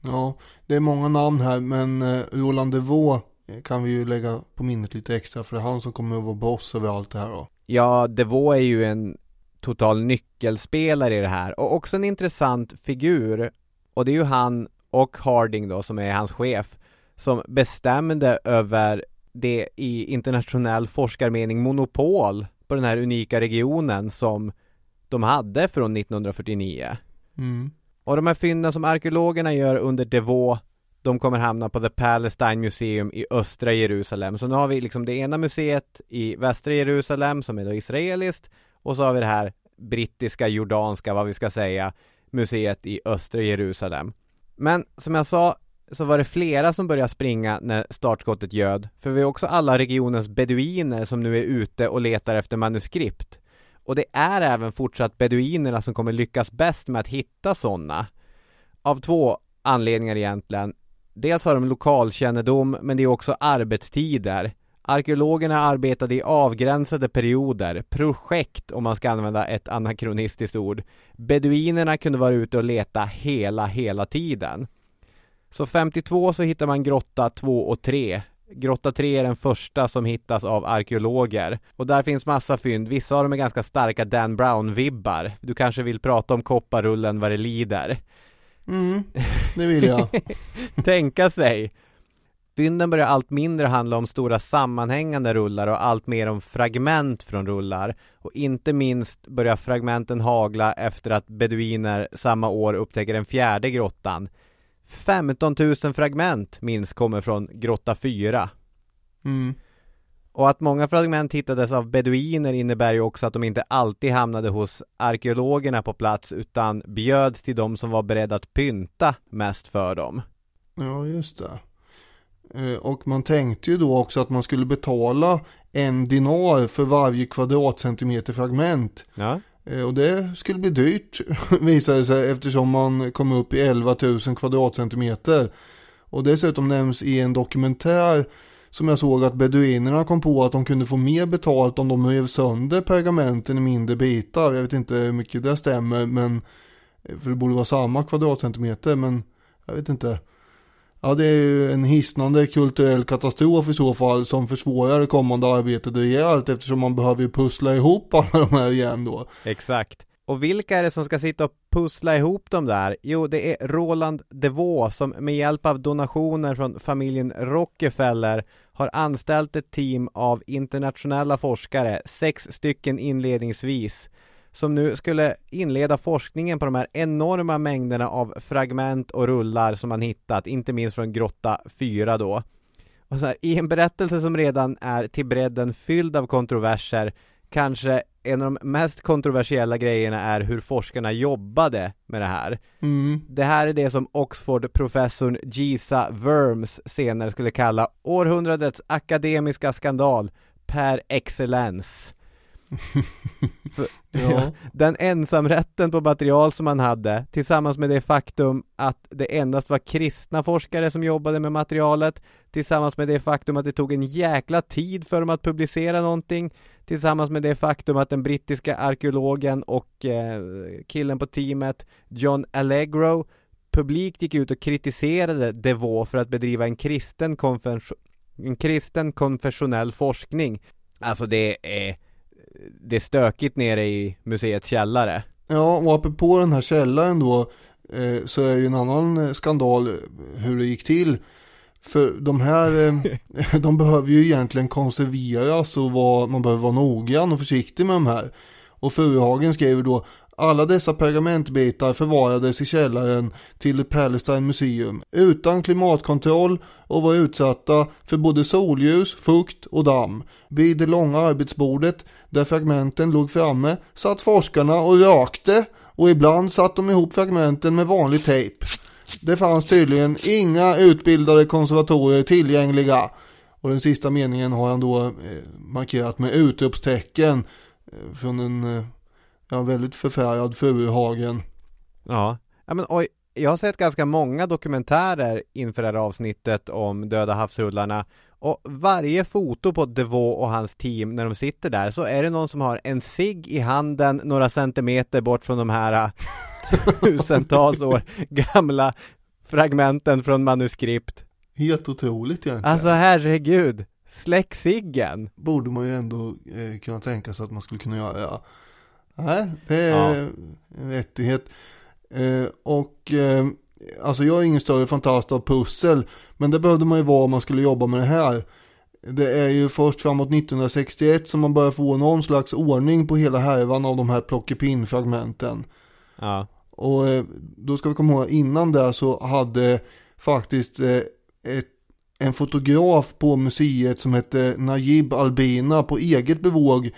Ja, det är många namn här men eh, Roland Devaux kan vi ju lägga på minnet lite extra för det är han som kommer att vara boss över allt det här då. Ja, Devaux är ju en total nyckelspelare i det här och också en intressant figur och det är ju han och Harding då som är hans chef som bestämde över det i internationell forskarmening monopol på den här unika regionen som de hade från 1949. Mm. Och de här fynden som arkeologerna gör under Devaux de kommer hamna på The Palestine Museum i östra Jerusalem. Så nu har vi liksom det ena museet i västra Jerusalem som är då israeliskt och så har vi det här brittiska, jordanska, vad vi ska säga, museet i östra Jerusalem. Men som jag sa så var det flera som började springa när startskottet göd. För vi har också alla regionens beduiner som nu är ute och letar efter manuskript. Och det är även fortsatt beduinerna som kommer lyckas bäst med att hitta sådana. Av två anledningar egentligen. Dels har de lokalkännedom, men det är också arbetstider. Arkeologerna arbetade i avgränsade perioder, projekt om man ska använda ett anakronistiskt ord. Beduinerna kunde vara ute och leta hela, hela tiden. Så 52 så hittar man grotta 2 och 3. Grotta 3 är den första som hittas av arkeologer. Och där finns massa fynd. Vissa av dem är ganska starka Dan Brown-vibbar. Du kanske vill prata om kopparrullen vad det lider. Mm, det vill jag. Tänka sig. Fynden börjar allt mindre handla om stora sammanhängande rullar och allt mer om fragment från rullar. Och inte minst börjar fragmenten hagla efter att beduiner samma år upptäcker den fjärde grottan. 15 000 fragment minst kommer från grotta 4. Mm. Och att många fragment hittades av beduiner innebär ju också att de inte alltid hamnade hos arkeologerna på plats utan bjöds till de som var beredda att pynta mest för dem. Ja, just det. Eh, och man tänkte ju då också att man skulle betala en dinar för varje kvadratcentimeter fragment. Ja. Eh, och det skulle bli dyrt visade sig eftersom man kom upp i 11 000 kvadratcentimeter. Och dessutom nämns i en dokumentär som jag såg att beduinerna kom på att de kunde få mer betalt om de rev sönder pergamenten i mindre bitar. Jag vet inte hur mycket det stämmer men eh, för det borde vara samma kvadratcentimeter men jag vet inte. Ja, det är ju en hisnande kulturell katastrof i så fall som försvårar det kommande arbetet rejält eftersom man behöver ju pussla ihop alla de här igen då. Exakt. Och vilka är det som ska sitta och pussla ihop dem där? Jo, det är Roland Devaux som med hjälp av donationer från familjen Rockefeller har anställt ett team av internationella forskare, sex stycken inledningsvis, som nu skulle inleda forskningen på de här enorma mängderna av fragment och rullar som man hittat, inte minst från grotta 4 då. Och så här, I en berättelse som redan är till bredden fylld av kontroverser kanske en av de mest kontroversiella grejerna är hur forskarna jobbade med det här. Mm. Det här är det som Oxford-professorn Gisa Worms senare skulle kalla århundradets akademiska skandal per excellens. För, Ja. Den ensamrätten på material som han hade, tillsammans med det faktum att det endast var kristna forskare som jobbade med materialet, tillsammans med det faktum att det tog en jäkla tid för dem att publicera någonting, tillsammans med det faktum att den brittiska arkeologen och eh, killen på teamet, John Allegro, publikt gick ut och kritiserade DeVaux för att bedriva en kristen, konfes- en kristen konfessionell forskning. Alltså det är det är stökigt nere i museets källare. Ja, och apropå den här källaren då, eh, så är ju en annan eh, skandal eh, hur det gick till. För de här, eh, de behöver ju egentligen konserveras och vara, man behöver vara noggrann och försiktig med de här. Och Furuhagen skriver då, alla dessa pergamentbitar förvarades i källaren till Palestine Museum utan klimatkontroll och var utsatta för både solljus, fukt och damm. Vid det långa arbetsbordet där fragmenten låg framme satt forskarna och rökte och ibland satt de ihop fragmenten med vanlig tejp. Det fanns tydligen inga utbildade konservatorer tillgängliga. Och den sista meningen har han då eh, markerat med utropstecken eh, från en eh, ja, väldigt förfärad Furuhagen. Ja, ja men oj, jag har sett ganska många dokumentärer inför det här avsnittet om Döda havsrullarna och varje foto på DeVaux och hans team när de sitter där så är det någon som har en cigg i handen några centimeter bort från de här tusentals år gamla fragmenten från manuskript. Helt otroligt egentligen. Alltså herregud, släck ciggen! Borde man ju ändå eh, kunna tänka sig att man skulle kunna göra. Nej, det är Ja. en rättighet. Eh, och eh, alltså jag är ingen större fantast av pussel. Men det behövde man ju vara om man skulle jobba med det här. Det är ju först framåt 1961 som man börjar få någon slags ordning på hela härvan av de här plockepinn-fragmenten. Ja, Och eh, då ska vi komma ihåg innan det så hade faktiskt eh, ett, en fotograf på museet som hette Najib Albina på eget bevåg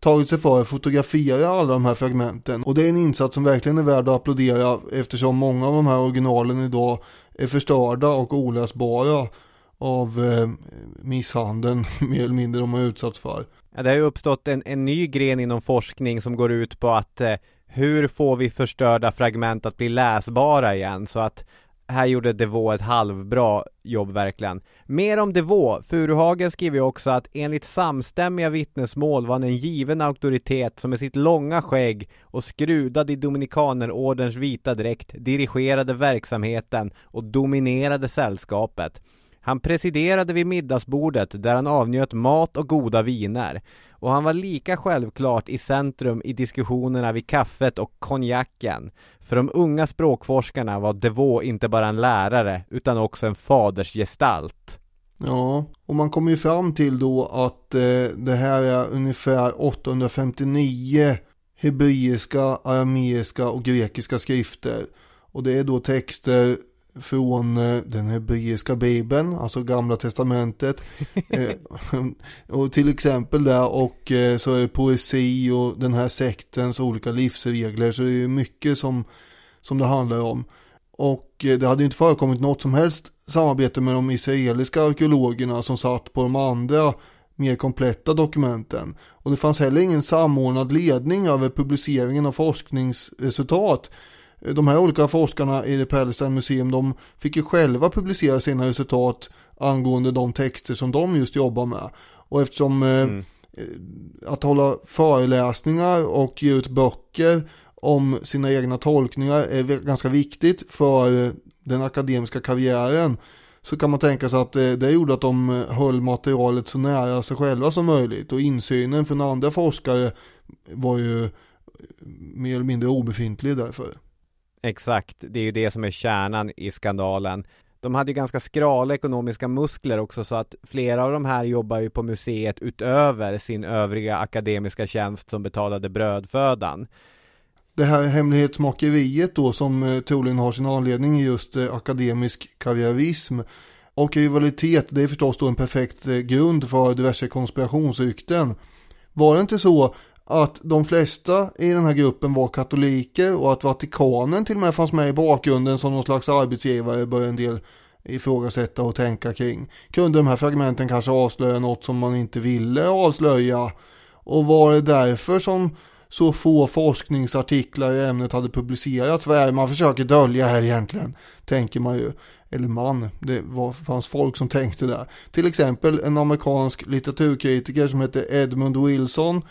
tagit sig för att fotografera alla de här fragmenten. Och det är en insats som verkligen är värd att applådera eftersom många av de här originalen idag är förstörda och oläsbara av eh, misshandeln mer eller mindre de har utsatts för. Ja, det har ju uppstått en, en ny gren inom forskning som går ut på att eh, hur får vi förstörda fragment att bli läsbara igen? Så att här gjorde Devå ett halvbra jobb verkligen. Mer om Devå, Furuhagen skriver ju också att enligt samstämmiga vittnesmål var han en given auktoritet som med sitt långa skägg och skrudad i dominikanerordens vita dräkt dirigerade verksamheten och dominerade sällskapet. Han presiderade vid middagsbordet där han avnjöt mat och goda viner. Och han var lika självklart i centrum i diskussionerna vid kaffet och konjaken. För de unga språkforskarna var DeVaux inte bara en lärare utan också en fadersgestalt. Ja, och man kommer ju fram till då att eh, det här är ungefär 859 hebreiska, arameiska och grekiska skrifter. Och det är då texter från eh, den hebreiska bibeln, alltså gamla testamentet. eh, och till exempel där och eh, så är det poesi och den här sektens olika livsregler. Så det är mycket som, som det handlar om. Och eh, det hade inte förekommit något som helst samarbete med de israeliska arkeologerna som satt på de andra mer kompletta dokumenten. Och det fanns heller ingen samordnad ledning över publiceringen av forskningsresultat. Eh, De här olika forskarna i det Palestine Museum, de fick ju själva publicera sina resultat angående de texter som de just jobbar med. Och eftersom eh, Mm. att hålla föreläsningar och ge ut böcker om sina egna tolkningar är ganska viktigt för eh, den akademiska karriären. Så kan man tänka sig att eh, det gjorde att de eh, höll materialet så nära sig själva som möjligt och insynen från andra forskare var ju eh, mer eller mindre obefintlig därför. Exakt, det är ju det som är kärnan i skandalen. De hade ju ganska skrala ekonomiska muskler också så att flera av de här jobbar ju på museet utöver sin övriga akademiska tjänst som betalade brödfödan. Det här hemlighetsmakeriet då som eh, troligen har sin anledning i just eh, akademisk karriärism Och rivalitet, det är förstås då en perfekt eh, grund för diverse konspirationsrykten. Var det inte så att de flesta i den här gruppen var katoliker och att Vatikanen till och med fanns med i bakgrunden som någon slags arbetsgivare började en del ifrågasätta och tänka kring. Kunde de här fragmenten kanske avslöja något som man inte ville avslöja? Och var det därför som så få forskningsartiklar i ämnet hade publicerats? Vad är det man försöker dölja här egentligen? Tänker man ju. Eller man, det var, fanns folk som tänkte där. Till exempel en amerikansk litteraturkritiker som hette Edmund Wilson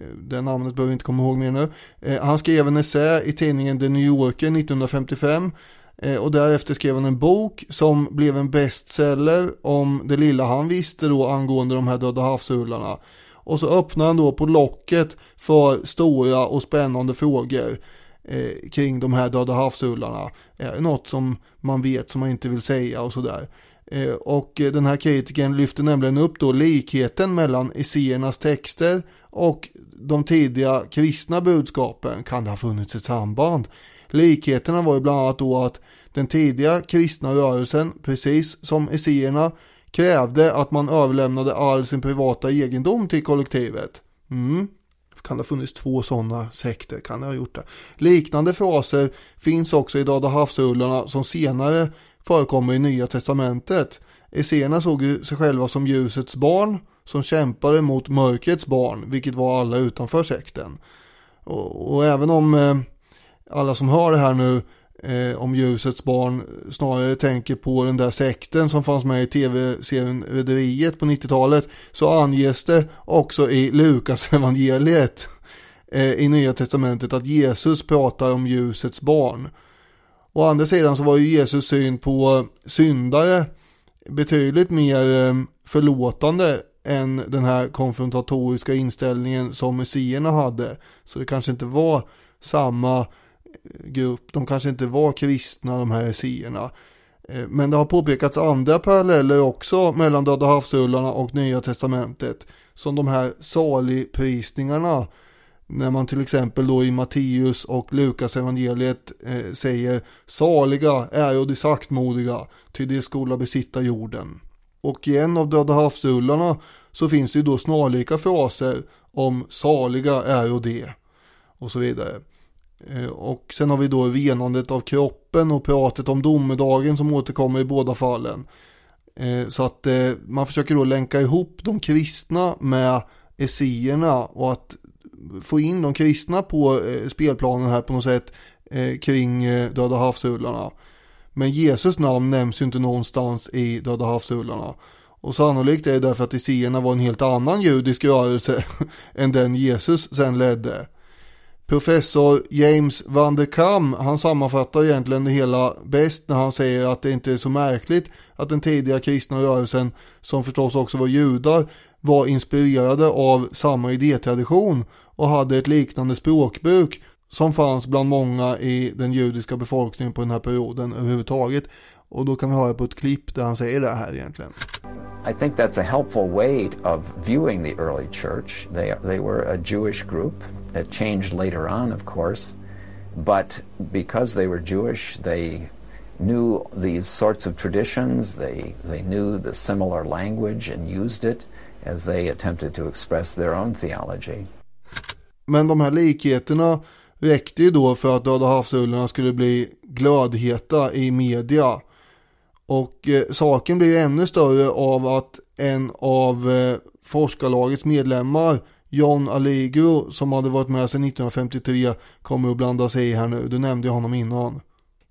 Eh, det namnet behöver vi inte komma ihåg mer nu. Eh, han skrev en essä i tidningen The New Yorker 1955 eh, och därefter skrev han en bok som blev en bestseller om det lilla han visste då angående de här döda havsrullarna. Och så öppnade han då på locket för stora och spännande frågor eh, kring de här döda havsrullarna. Är det något som man vet som man inte vill säga och sådär. Eh, och den här kritiken lyfter nämligen upp då likheten mellan esséernas texter och de tidiga kristna budskapen kan det ha funnits ett samband. Likheterna var ju bland annat då att den tidiga kristna rörelsen, precis som esséerna, krävde att man överlämnade all sin privata egendom till kollektivet. Mm. Kan det ha funnits två sådana sekter? Kan det ha gjort det? Liknande fraser finns också i Döda havsrullarna som senare förekommer i Nya Testamentet. Esséerna såg ju sig själva som ljusets barn som kämpade mot mörkrets barn, vilket var alla utanför sekten. Och, och även om eh, alla som hör det här nu eh, om ljusets barn snarare tänker på den där sekten som fanns med i tv-serien Rederiet på 90-talet så anges det också i Lukas evangeliet eh, i Nya Testamentet att Jesus pratar om ljusets barn. Å andra sidan så var ju Jesus syn på syndare betydligt mer eh, förlåtande än den här konfrontatoriska inställningen som museerna hade. Så det kanske inte var samma eh, grupp, de kanske inte var kristna de här museerna. Eh, men det har påpekats andra paralleller också mellan Döda havsrullarna och Nya Testamentet. Som de här saligprisningarna. När man till exempel då i Matteus och Lukas evangeliet eh, säger Saliga är de saktmodiga, ty de skola besitta jorden. Och i en av Döda havsrullarna så finns det ju då snarlika fraser om saliga är och det och så vidare. Eh, och sen har vi då renandet av kroppen och pratet om domedagen som återkommer i båda fallen. Eh, så att eh, man försöker då länka ihop de kristna med esséerna och att få in de kristna på spelplanen här på något sätt kring Döda havsrullarna. Men Jesus namn nämns ju inte någonstans i Döda havsrullarna. Och sannolikt är det därför att Esséerna var en helt annan judisk rörelse än den Jesus sen ledde. Professor James van der Kam, han sammanfattar egentligen det hela bäst när han säger att det inte är så märkligt att den tidiga kristna rörelsen, som förstås också var judar, var inspirerade av samma idétradition och hade ett liknande språkbruk som fanns bland många i den judiska befolkningen på den här perioden överhuvudtaget. Och då kan vi höra på ett klipp där han säger det här egentligen. I think that's a helpful way of viewing the early church. They, they were a Jewish group. It changed later on, of course. But because they were Jewish, they knew these sorts of traditions. They, they knew the similar language and used it as they attempted to express their own theology. Men de här likheterna räckte ju då för att Döda havsrullarna skulle bli glödheta i media. Och eh, saken blir ju ännu större av att en av eh, forskarlagets medlemmar John Allegro som hade varit med sedan 1953 kommer att blanda sig i här nu. Du nämnde honom innan.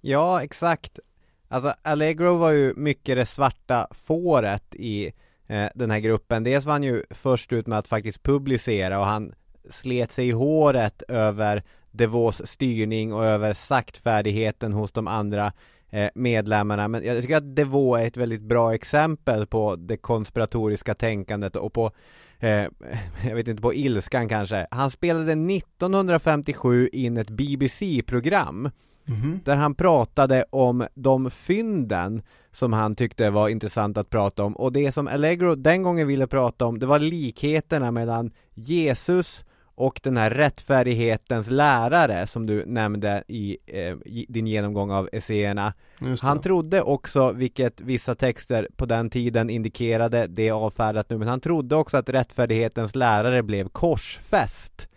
Ja, exakt. Alltså Allegro var ju mycket det svarta fåret i eh, den här gruppen. Dels var han ju först ut med att faktiskt publicera och han slet sig i håret över Devos styrning och över saktfärdigheten hos de andra eh, medlemmarna. Men jag tycker att Devos är ett väldigt bra exempel på det konspiratoriska tänkandet och på eh, jag vet inte, på ilskan kanske. Han spelade 1957 in ett BBC-program mm -hmm. där han pratade om de fynden som han tyckte var intressant att prata om och det som Allegro den gången ville prata om det var likheterna mellan Jesus och den här rättfärdighetens lärare som du nämnde i eh, din genomgång av essäerna. Han trodde också, vilket vissa texter på den tiden indikerade, det är avfärdat nu, men han trodde också att rättfärdighetens lärare blev korsfäst.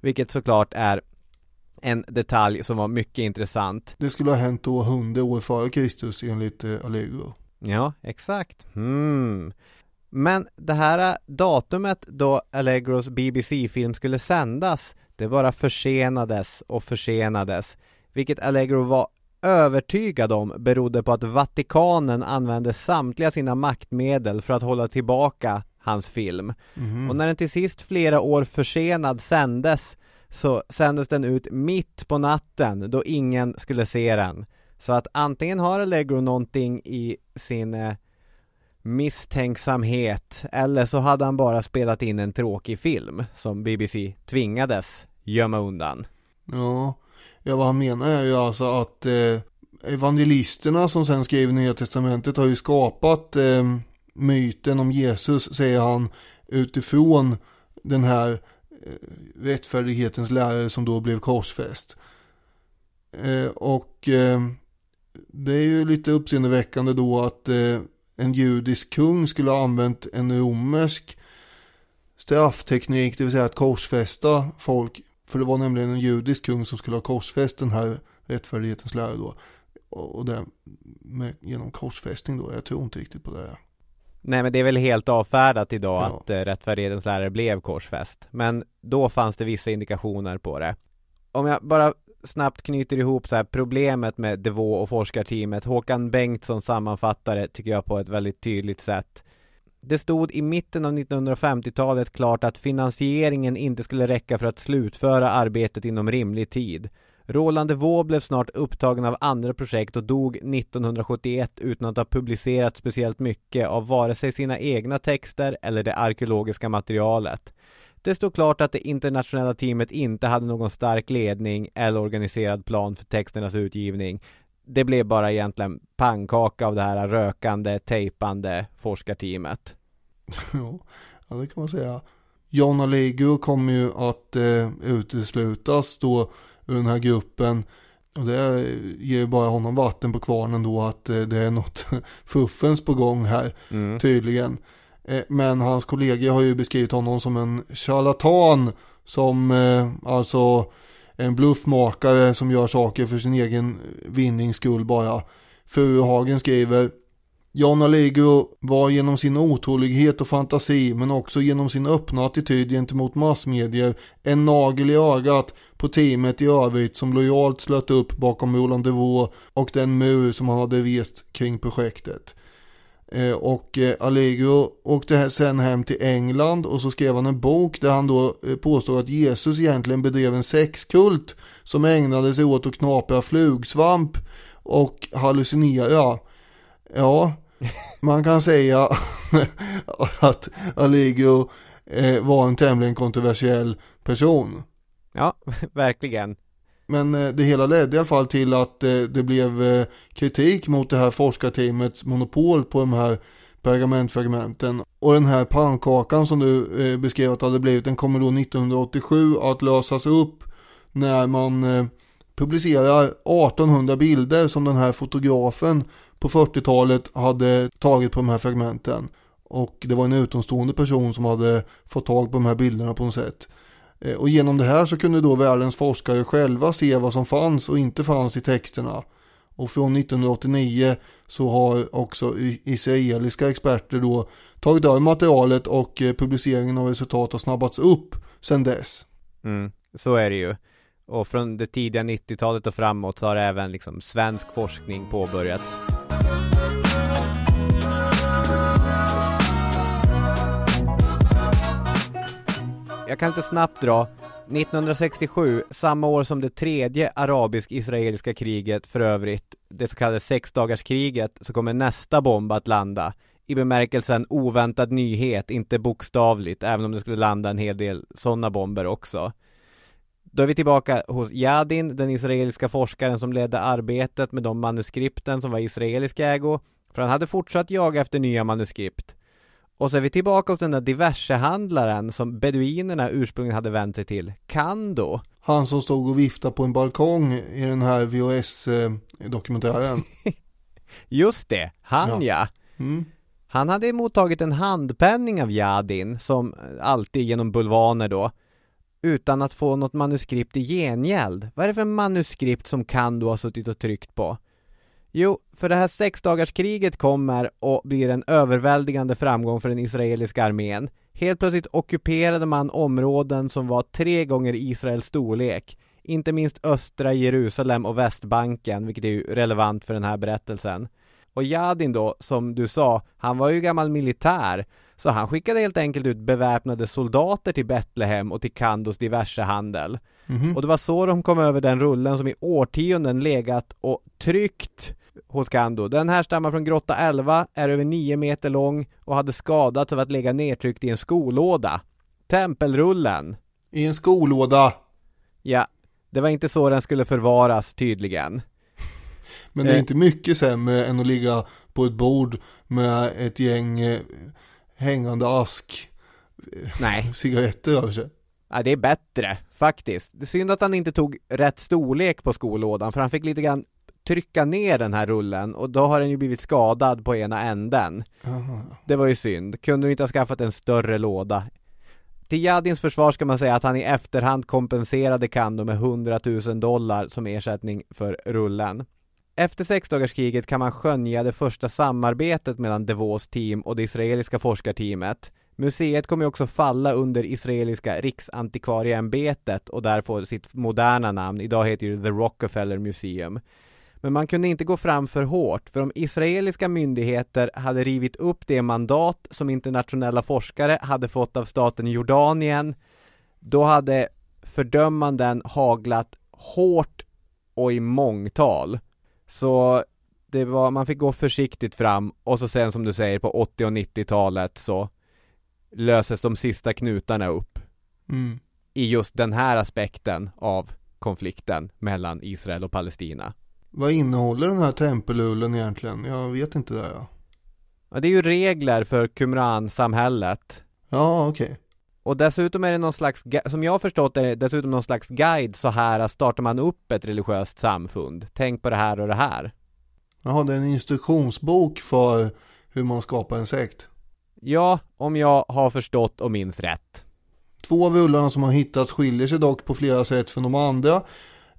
Vilket såklart är en detalj som var mycket intressant. Det skulle ha hänt då hundra år före Kristus enligt eh, Allegro. Ja, exakt. Hmm. Men det här datumet då Allegros BBC-film skulle sändas, det bara försenades och försenades, vilket Allegro var övertygad om berodde på att Vatikanen använde samtliga sina maktmedel för att hålla tillbaka hans film. Mm. Och när den till sist flera år försenad sändes så sändes den ut mitt på natten då ingen skulle se den. Så att antingen har Allegro någonting i sin eh, misstänksamhet eller så hade han bara spelat in en tråkig film som BBC tvingades gömma undan. Ja, ja vad han menar är ju alltså att eh, evangelisterna som sen skrev Nya Testamentet har ju skapat eh, myten om Jesus, säger han, utifrån den här eh, rättfärdighetens lärare som då blev korsfäst. Eh, och eh, det är ju lite uppseendeväckande då att eh, en judisk kung skulle ha använt en romersk straffteknik, det vill säga att korsfästa folk. För det var nämligen en judisk kung som skulle ha korsfäst den här rättfärdighetens lära då. Och det med, genom korsfästning då, jag tror inte riktigt på det. Nej men det är väl helt avfärdat idag ja. att uh, rättfärdighetens lärare blev korsfäst. Men då fanns det vissa indikationer på det. Om jag bara snabbt knyter ihop så här problemet med Devå och forskarteamet. Håkan Bengtsson sammanfattar det, tycker jag, på ett väldigt tydligt sätt. Det stod i mitten av 1950-talet klart att finansieringen inte skulle räcka för att slutföra arbetet inom rimlig tid. Roland Devaux blev snart upptagen av andra projekt och dog 1971 utan att ha publicerat speciellt mycket av vare sig sina egna texter eller det arkeologiska materialet. Det stod klart att det internationella teamet inte hade någon stark ledning eller organiserad plan för texternas utgivning. Det blev bara egentligen pannkaka av det här rökande, tejpande forskarteamet. ja, det kan man säga. John Allegro kommer ju att eh, uteslutas då ur den här gruppen. Och det ger bara honom vatten på kvarnen då att eh, det är något fuffens på gång här mm. tydligen. Eh, men hans kollegor har ju beskrivit honom som en charlatan som eh, alltså en bluffmakare som gör saker för sin egen vinnings skull bara. Furuhagen skriver John Allegro var genom sin otålighet och fantasi men också genom sin öppna attityd gentemot massmedier en nagel i ögat på teamet i övrigt som lojalt slöt upp bakom Roland Devaux och den mur som han hade rest kring projektet. Eh, och eh, Allegro åkte sen hem till England och så skrev han en bok där han då eh, påstår att Jesus egentligen bedrev en sexkult som ägnade sig åt att knapra flugsvamp och hallucinera. Ja, man kan säga att Allegro var en tämligen kontroversiell person. Ja, verkligen. Men eh, det hela ledde i alla fall till att eh, det blev eh, kritik mot det här forskarteamets monopol på de här pergamentfragmenten. Och den här pannkakan som du beskrev att det hade blivit, den kommer då 1987 att lösas upp när man publicerar 1800 bilder som den här fotografen på 40-talet hade tagit på de här fragmenten. Och det var en utomstående person som hade fått tag på de här bilderna på något sätt. Eh, och genom det här så kunde då världens forskare själva se vad som fanns och inte fanns i texterna. Och från 1989 så har också israeliska experter då tagit över materialet och eh, publiceringen av resultat har snabbats upp sedan dess. Mm, så är det ju. Och från det tidiga 90-talet och framåt så har även liksom svensk forskning påbörjats. Jag kan inte snabbt dra 1967, samma år som det tredje arabisk-israeliska kriget för övrigt, det så kallade sexdagarskriget, så kommer nästa bomb att landa. I bemärkelsen oväntad nyhet, inte bokstavligt, även om det skulle landa en hel del sådana bomber också. Då är vi tillbaka hos Yadin, den israeliska forskaren som ledde arbetet med de manuskripten som var israelisk ägo, för han hade fortsatt jaga efter nya manuskript. Och så är vi tillbaka hos den där diversehandlaren som beduinerna ursprungligen hade vänt sig till, Kando. Han som stod och viftade på en balkong i den här VHS-dokumentären. Just det, han ja. ja. Mm. Han hade mottagit en handpenning av Jadin, som alltid genom bulvaner då, utan att få något manuskript i gengäld. Vad är det för manuskript som Kando har suttit och tryckt på? Jo, för det här sexdagarskriget kommer och blir en överväldigande framgång för den israeliska armén. Helt plötsligt ockuperade man områden som var tre gånger Israels storlek. Inte minst östra Jerusalem och Västbanken, vilket är ju relevant för den här berättelsen. Och Jadin då, som du sa, han var ju gammal militär, så han skickade helt enkelt ut beväpnade soldater till Betlehem och till Kandos diverse handel. Mhm. Och det var så de kom över den rullen som i årtionden legat och tryckt hos Kando. Den här stammar från Grotta 11, är över 9 meter lång och hade skadats av att ligga nedtryckt i en skolåda. Tempelrullen. I en skolåda. Ja, det var inte så den skulle förvaras tydligen. Men det är Eh. inte mycket sämre än att ligga på ett bord med ett gäng eh, hängande ask Nej, cigaretter över sig. ja, det är bättre faktiskt. Det är synd att han inte tog rätt storlek på skolådan för han fick lite grann trycka ner den här rullen och då har den ju blivit skadad på ena änden. Jaha. Det var ju synd. Kunde du inte ha skaffat en större låda? Till Jadins försvar ska man säga att han i efterhand kompenserade Kando med 100 000 dollar som ersättning för rullen. Efter sexdagarskriget kan man skönja det första samarbetet mellan DeVos team och det israeliska forskarteamet. Museet kommer ju också falla under israeliska riksantikvarieämbetet och där får sitt moderna namn. Idag heter det The Rockefeller Museum. Men man kunde inte gå fram för hårt, för om israeliska myndigheter hade rivit upp det mandat som internationella forskare hade fått av staten Jordanien, då hade fördömanden haglat hårt och i mångtal. Så det var, man fick gå försiktigt fram och så sen som du säger på 80 och 90-talet så löses de sista knutarna upp Mm. i just den här aspekten av konflikten mellan Israel och Palestina. Vad innehåller den här tempelullen egentligen? Jag vet inte det. Ja, Ja, det är ju regler för Qumran-samhället. ja okej. Och dessutom är det någon slags, som jag har förstått är det dessutom någon slags guide så här startar man upp ett religiöst samfund. Tänk på det här och det här. Jaha, det är en instruktionsbok för hur man skapar en sekt. Ja, om jag har förstått och minns rätt. Två av rullarna som har hittats skiljer sig dock på flera sätt från de andra.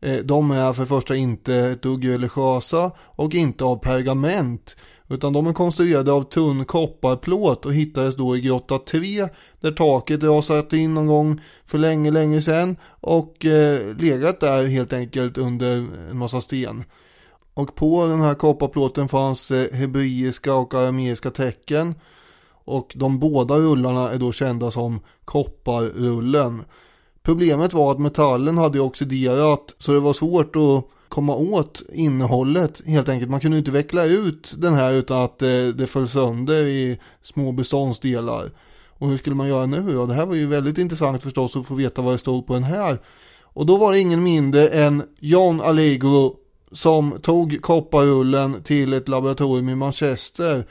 Eh, de är för det första inte ett dugg religiösa och inte av pergament. Utan de är konstruerade av tunn kopparplåt och hittades då i grotta 3 där taket rasat in någon gång för länge, länge sedan och eh, legat där helt enkelt under en massa sten. Och på den här kopparplåten fanns eh, hebreiska och arameiska tecken. Och de båda rullarna är då kända som kopparrullen. Problemet var att metallen hade oxiderat så det var svårt att komma åt innehållet helt enkelt. Man kunde inte veckla ut den här utan att det, det föll sönder i små beståndsdelar. Och hur skulle man göra nu då? Det här var ju väldigt intressant förstås att få veta vad det stod på den här. Och då var det ingen mindre än John Allegro som tog kopparrullen till ett laboratorium i Manchester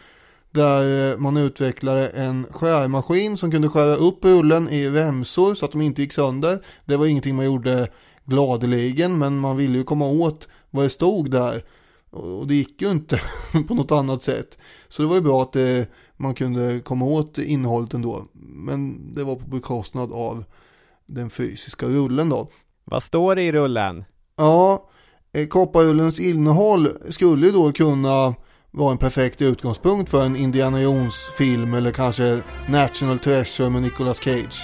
där eh, man utvecklade en skärmaskin som kunde skära upp rullen i remsor så att de inte gick sönder. Det var ingenting man gjorde gladeligen men man ville ju komma åt vad det stod där. Och det gick ju inte på något annat sätt. Så det var ju bra att det, man kunde komma åt innehållet ändå. Men det var på bekostnad av den fysiska rullen då. Vad står det i rullen? Ja, eh, kopparrullens innehåll skulle ju då kunna vara en perfekt utgångspunkt för en Indiana Jones-film eller kanske National Treasure med Nicolas Cage.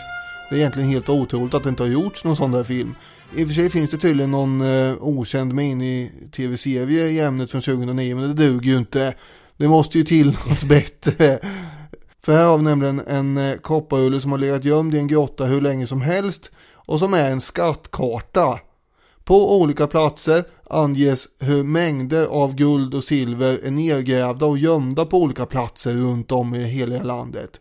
Det är egentligen helt otroligt att det inte har gjorts någon sån där film. I och för sig finns det tydligen någon eh, okänd mini-tv-serie i ämnet från 2009 men det duger ju inte. Det måste ju till något bättre. För här har vi nämligen en eh, kopparulle som har legat gömd i en grotta hur länge som helst och som är en skattkarta. På olika platser anges hur mängder av guld och silver är nedgrävda och gömda på olika platser runt om i hela landet.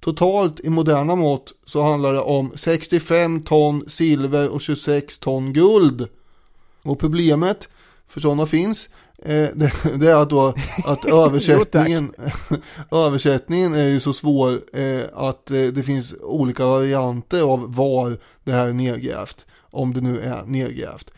Totalt i moderna mått så handlar det om 65 ton silver och 26 ton guld. Och problemet för sådana finns. Eh, det, det, är att då att översättningen, översättningen är ju så svår eh, att eh, det finns olika varianter av var det här är nedgrävt. Om det nu är nedgrävt.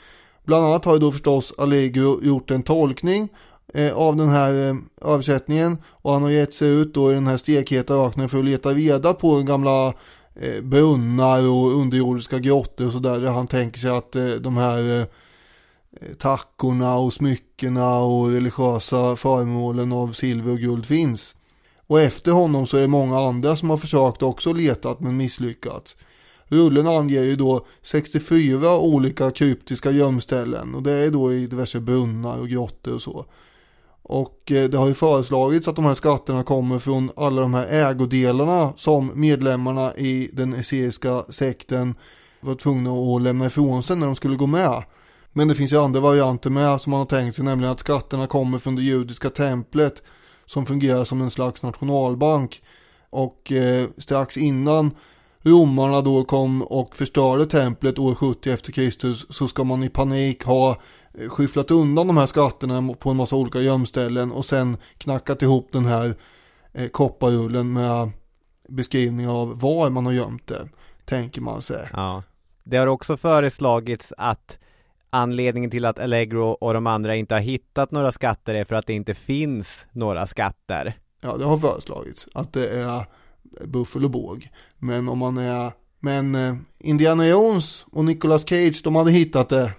Bland annat har ju då förstås Allegro gjort en tolkning eh, av den här eh, översättningen och han har gett sig ut då i den här stekheta öknen för att leta reda på gamla eh, brunnar och underjordiska grottor och sådär där han tänker sig att eh, de här eh, tackorna och smyckena och religiösa föremålen av silver och guld finns. Och efter honom så är det många andra som har försökt också letat men misslyckats. Rullen anger ju då 64 olika kryptiska gömställen och det är då i diverse brunnar och grottor och så. Och eh, det har ju föreslagits att de här skatterna kommer från alla de här ägodelarna som medlemmarna i den eseiska sekten var tvungna att lämna ifrån sig när de skulle gå med. Men det finns ju andra varianter med som man har tänkt sig, nämligen att skatterna kommer från det judiska templet som fungerar som en slags nationalbank. Och eh, strax innan romarna då kom och förstörde templet år 70 efter Kristus så ska man i panik ha eh, skyfflat undan de här skatterna på en massa olika gömställen och sen knackat ihop den här eh, kopparrullen med beskrivning av var man har gömt det, tänker man sig. Ja. Det har också föreslagits att anledningen till att Allegro och de andra inte har hittat några skatter är för att det inte finns några skatter. Ja, det har föreslagits att det är buffel och båg. Men om man är, men eh, Indiana Jones och Nicolas Cage, de hade hittat det.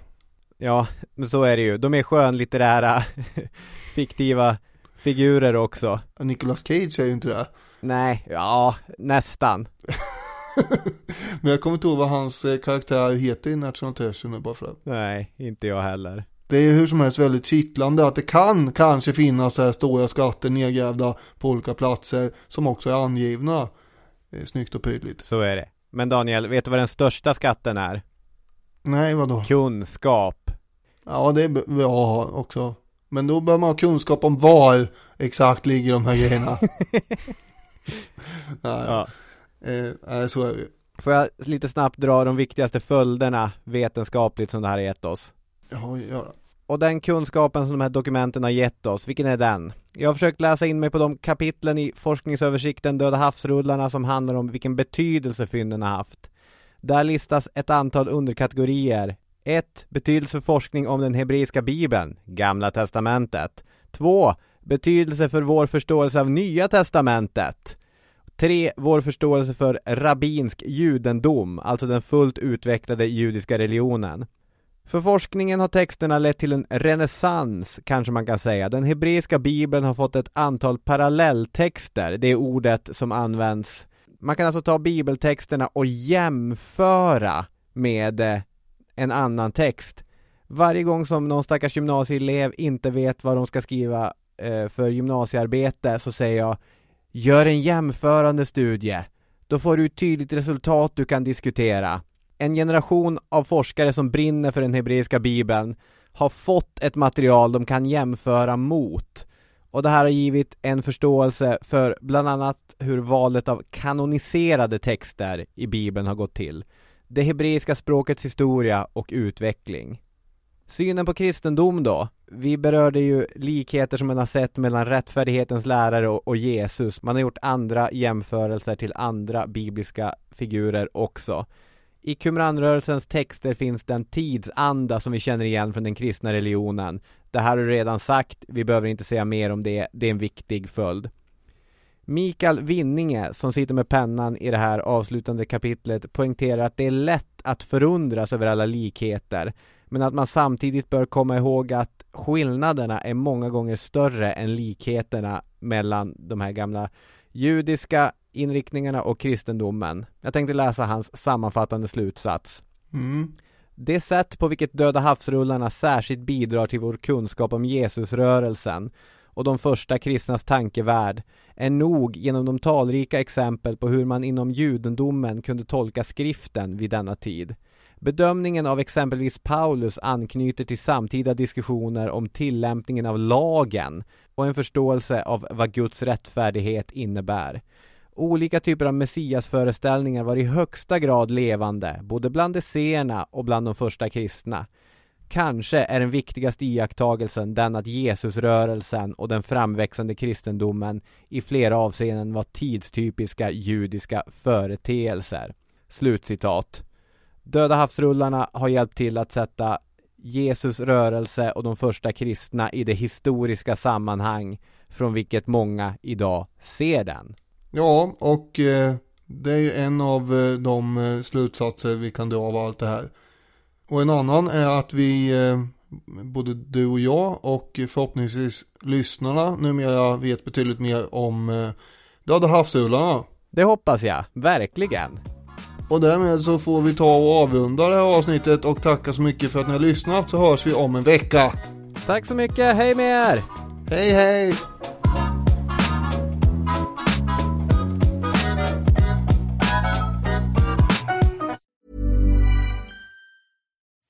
Ja, men så är det ju. De är skönlitterära, fiktiva figurer också. Nicolas Cage är ju inte det. Nej, ja, nästan. men jag kommer inte ihåg vad hans eh, karaktär heter i National Treasure bara för det. Nej, inte jag heller. Det är hur som helst väldigt kittlande att det kan kanske finnas så här stora skatter nedgrävda på olika platser som också är angivna eh, snyggt och prydligt. Så är det. Men Daniel, vet du vad den största skatten är? Nej, vadå? Kunskap. Ja, det är bra också. Men då bör man ha kunskap om var exakt ligger de här grejerna. nej, ja. eh, så är det Får jag lite snabbt dra de viktigaste följderna vetenskapligt som det här har gett oss? Har att göra. Och den kunskapen som de här dokumenten har gett oss, vilken är den? Jag har försökt läsa in mig på de kapitlen i forskningsöversikten Döda havsrullarna som handlar om vilken betydelse fynden har haft. Där listas ett antal underkategorier. 1. Betydelse för forskning om den hebreiska bibeln, Gamla testamentet. 2. Betydelse för vår förståelse av Nya testamentet. 3. Vår förståelse för rabbinsk judendom, alltså den fullt utvecklade judiska religionen. För forskningen har texterna lett till en renässans, kanske man kan säga. Den hebreiska bibeln har fått ett antal parallelltexter, det är ordet som används. Man kan alltså ta bibeltexterna och jämföra med eh, en annan text. Varje gång som någon stackars gymnasieelev inte vet vad de ska skriva eh, för gymnasiearbete så säger jag Gör en jämförande studie. Då får du ett tydligt resultat du kan diskutera en generation av forskare som brinner för den hebreiska bibeln har fått ett material de kan jämföra mot. Och det här har givit en förståelse för bland annat hur valet av kanoniserade texter i bibeln har gått till. Det hebreiska språkets historia och utveckling. Synen på kristendom då? Vi berörde ju likheter som man har sett mellan rättfärdighetens lärare och, Jesus. Man har gjort andra jämförelser till andra bibliska figurer också. I Qumranrörelsens texter finns den tidsanda som vi känner igen från den kristna religionen. Det här har du redan sagt, vi behöver inte säga mer om det, det är en viktig följd. Mikael Winninge, som sitter med pennan i det här avslutande kapitlet, poängterar att det är lätt att förundras över alla likheter, men att man samtidigt bör komma ihåg att skillnaderna är många gånger större än likheterna mellan de här gamla judiska inriktningarna och kristendomen. Jag tänkte läsa hans sammanfattande slutsats. Mm. Det sätt på vilket Döda havsrullarna särskilt bidrar till vår kunskap om Jesusrörelsen och de första kristnas tankevärld är nog genom de talrika exempel på hur man inom judendomen kunde tolka skriften vid denna tid. Bedömningen av exempelvis Paulus anknyter till samtida diskussioner om tillämpningen av lagen och en förståelse av vad Guds rättfärdighet innebär. Olika typer av messiasföreställningar var i högsta grad levande, både bland esséerna och bland de första kristna. Kanske är den viktigaste iakttagelsen den att Jesusrörelsen och den framväxande kristendomen i flera avseenden var tidstypiska judiska företeelser. Slutcitat. Döda havsrullarna har hjälpt till att sätta Jesus rörelse och de första kristna i det historiska sammanhang från vilket många idag ser den. Ja, och eh, det är ju en av eh, de eh, slutsatser vi kan dra av allt det här. Och en annan är att vi, eh, både du och jag och förhoppningsvis lyssnarna numera vet betydligt mer om eh, Döda havsrullarna. Det hoppas jag, verkligen. Och därmed så får vi ta och avrunda det här avsnittet och tacka så mycket för att ni har lyssnat så hörs vi om en vecka. Tack så mycket, hej med er! Hej hej!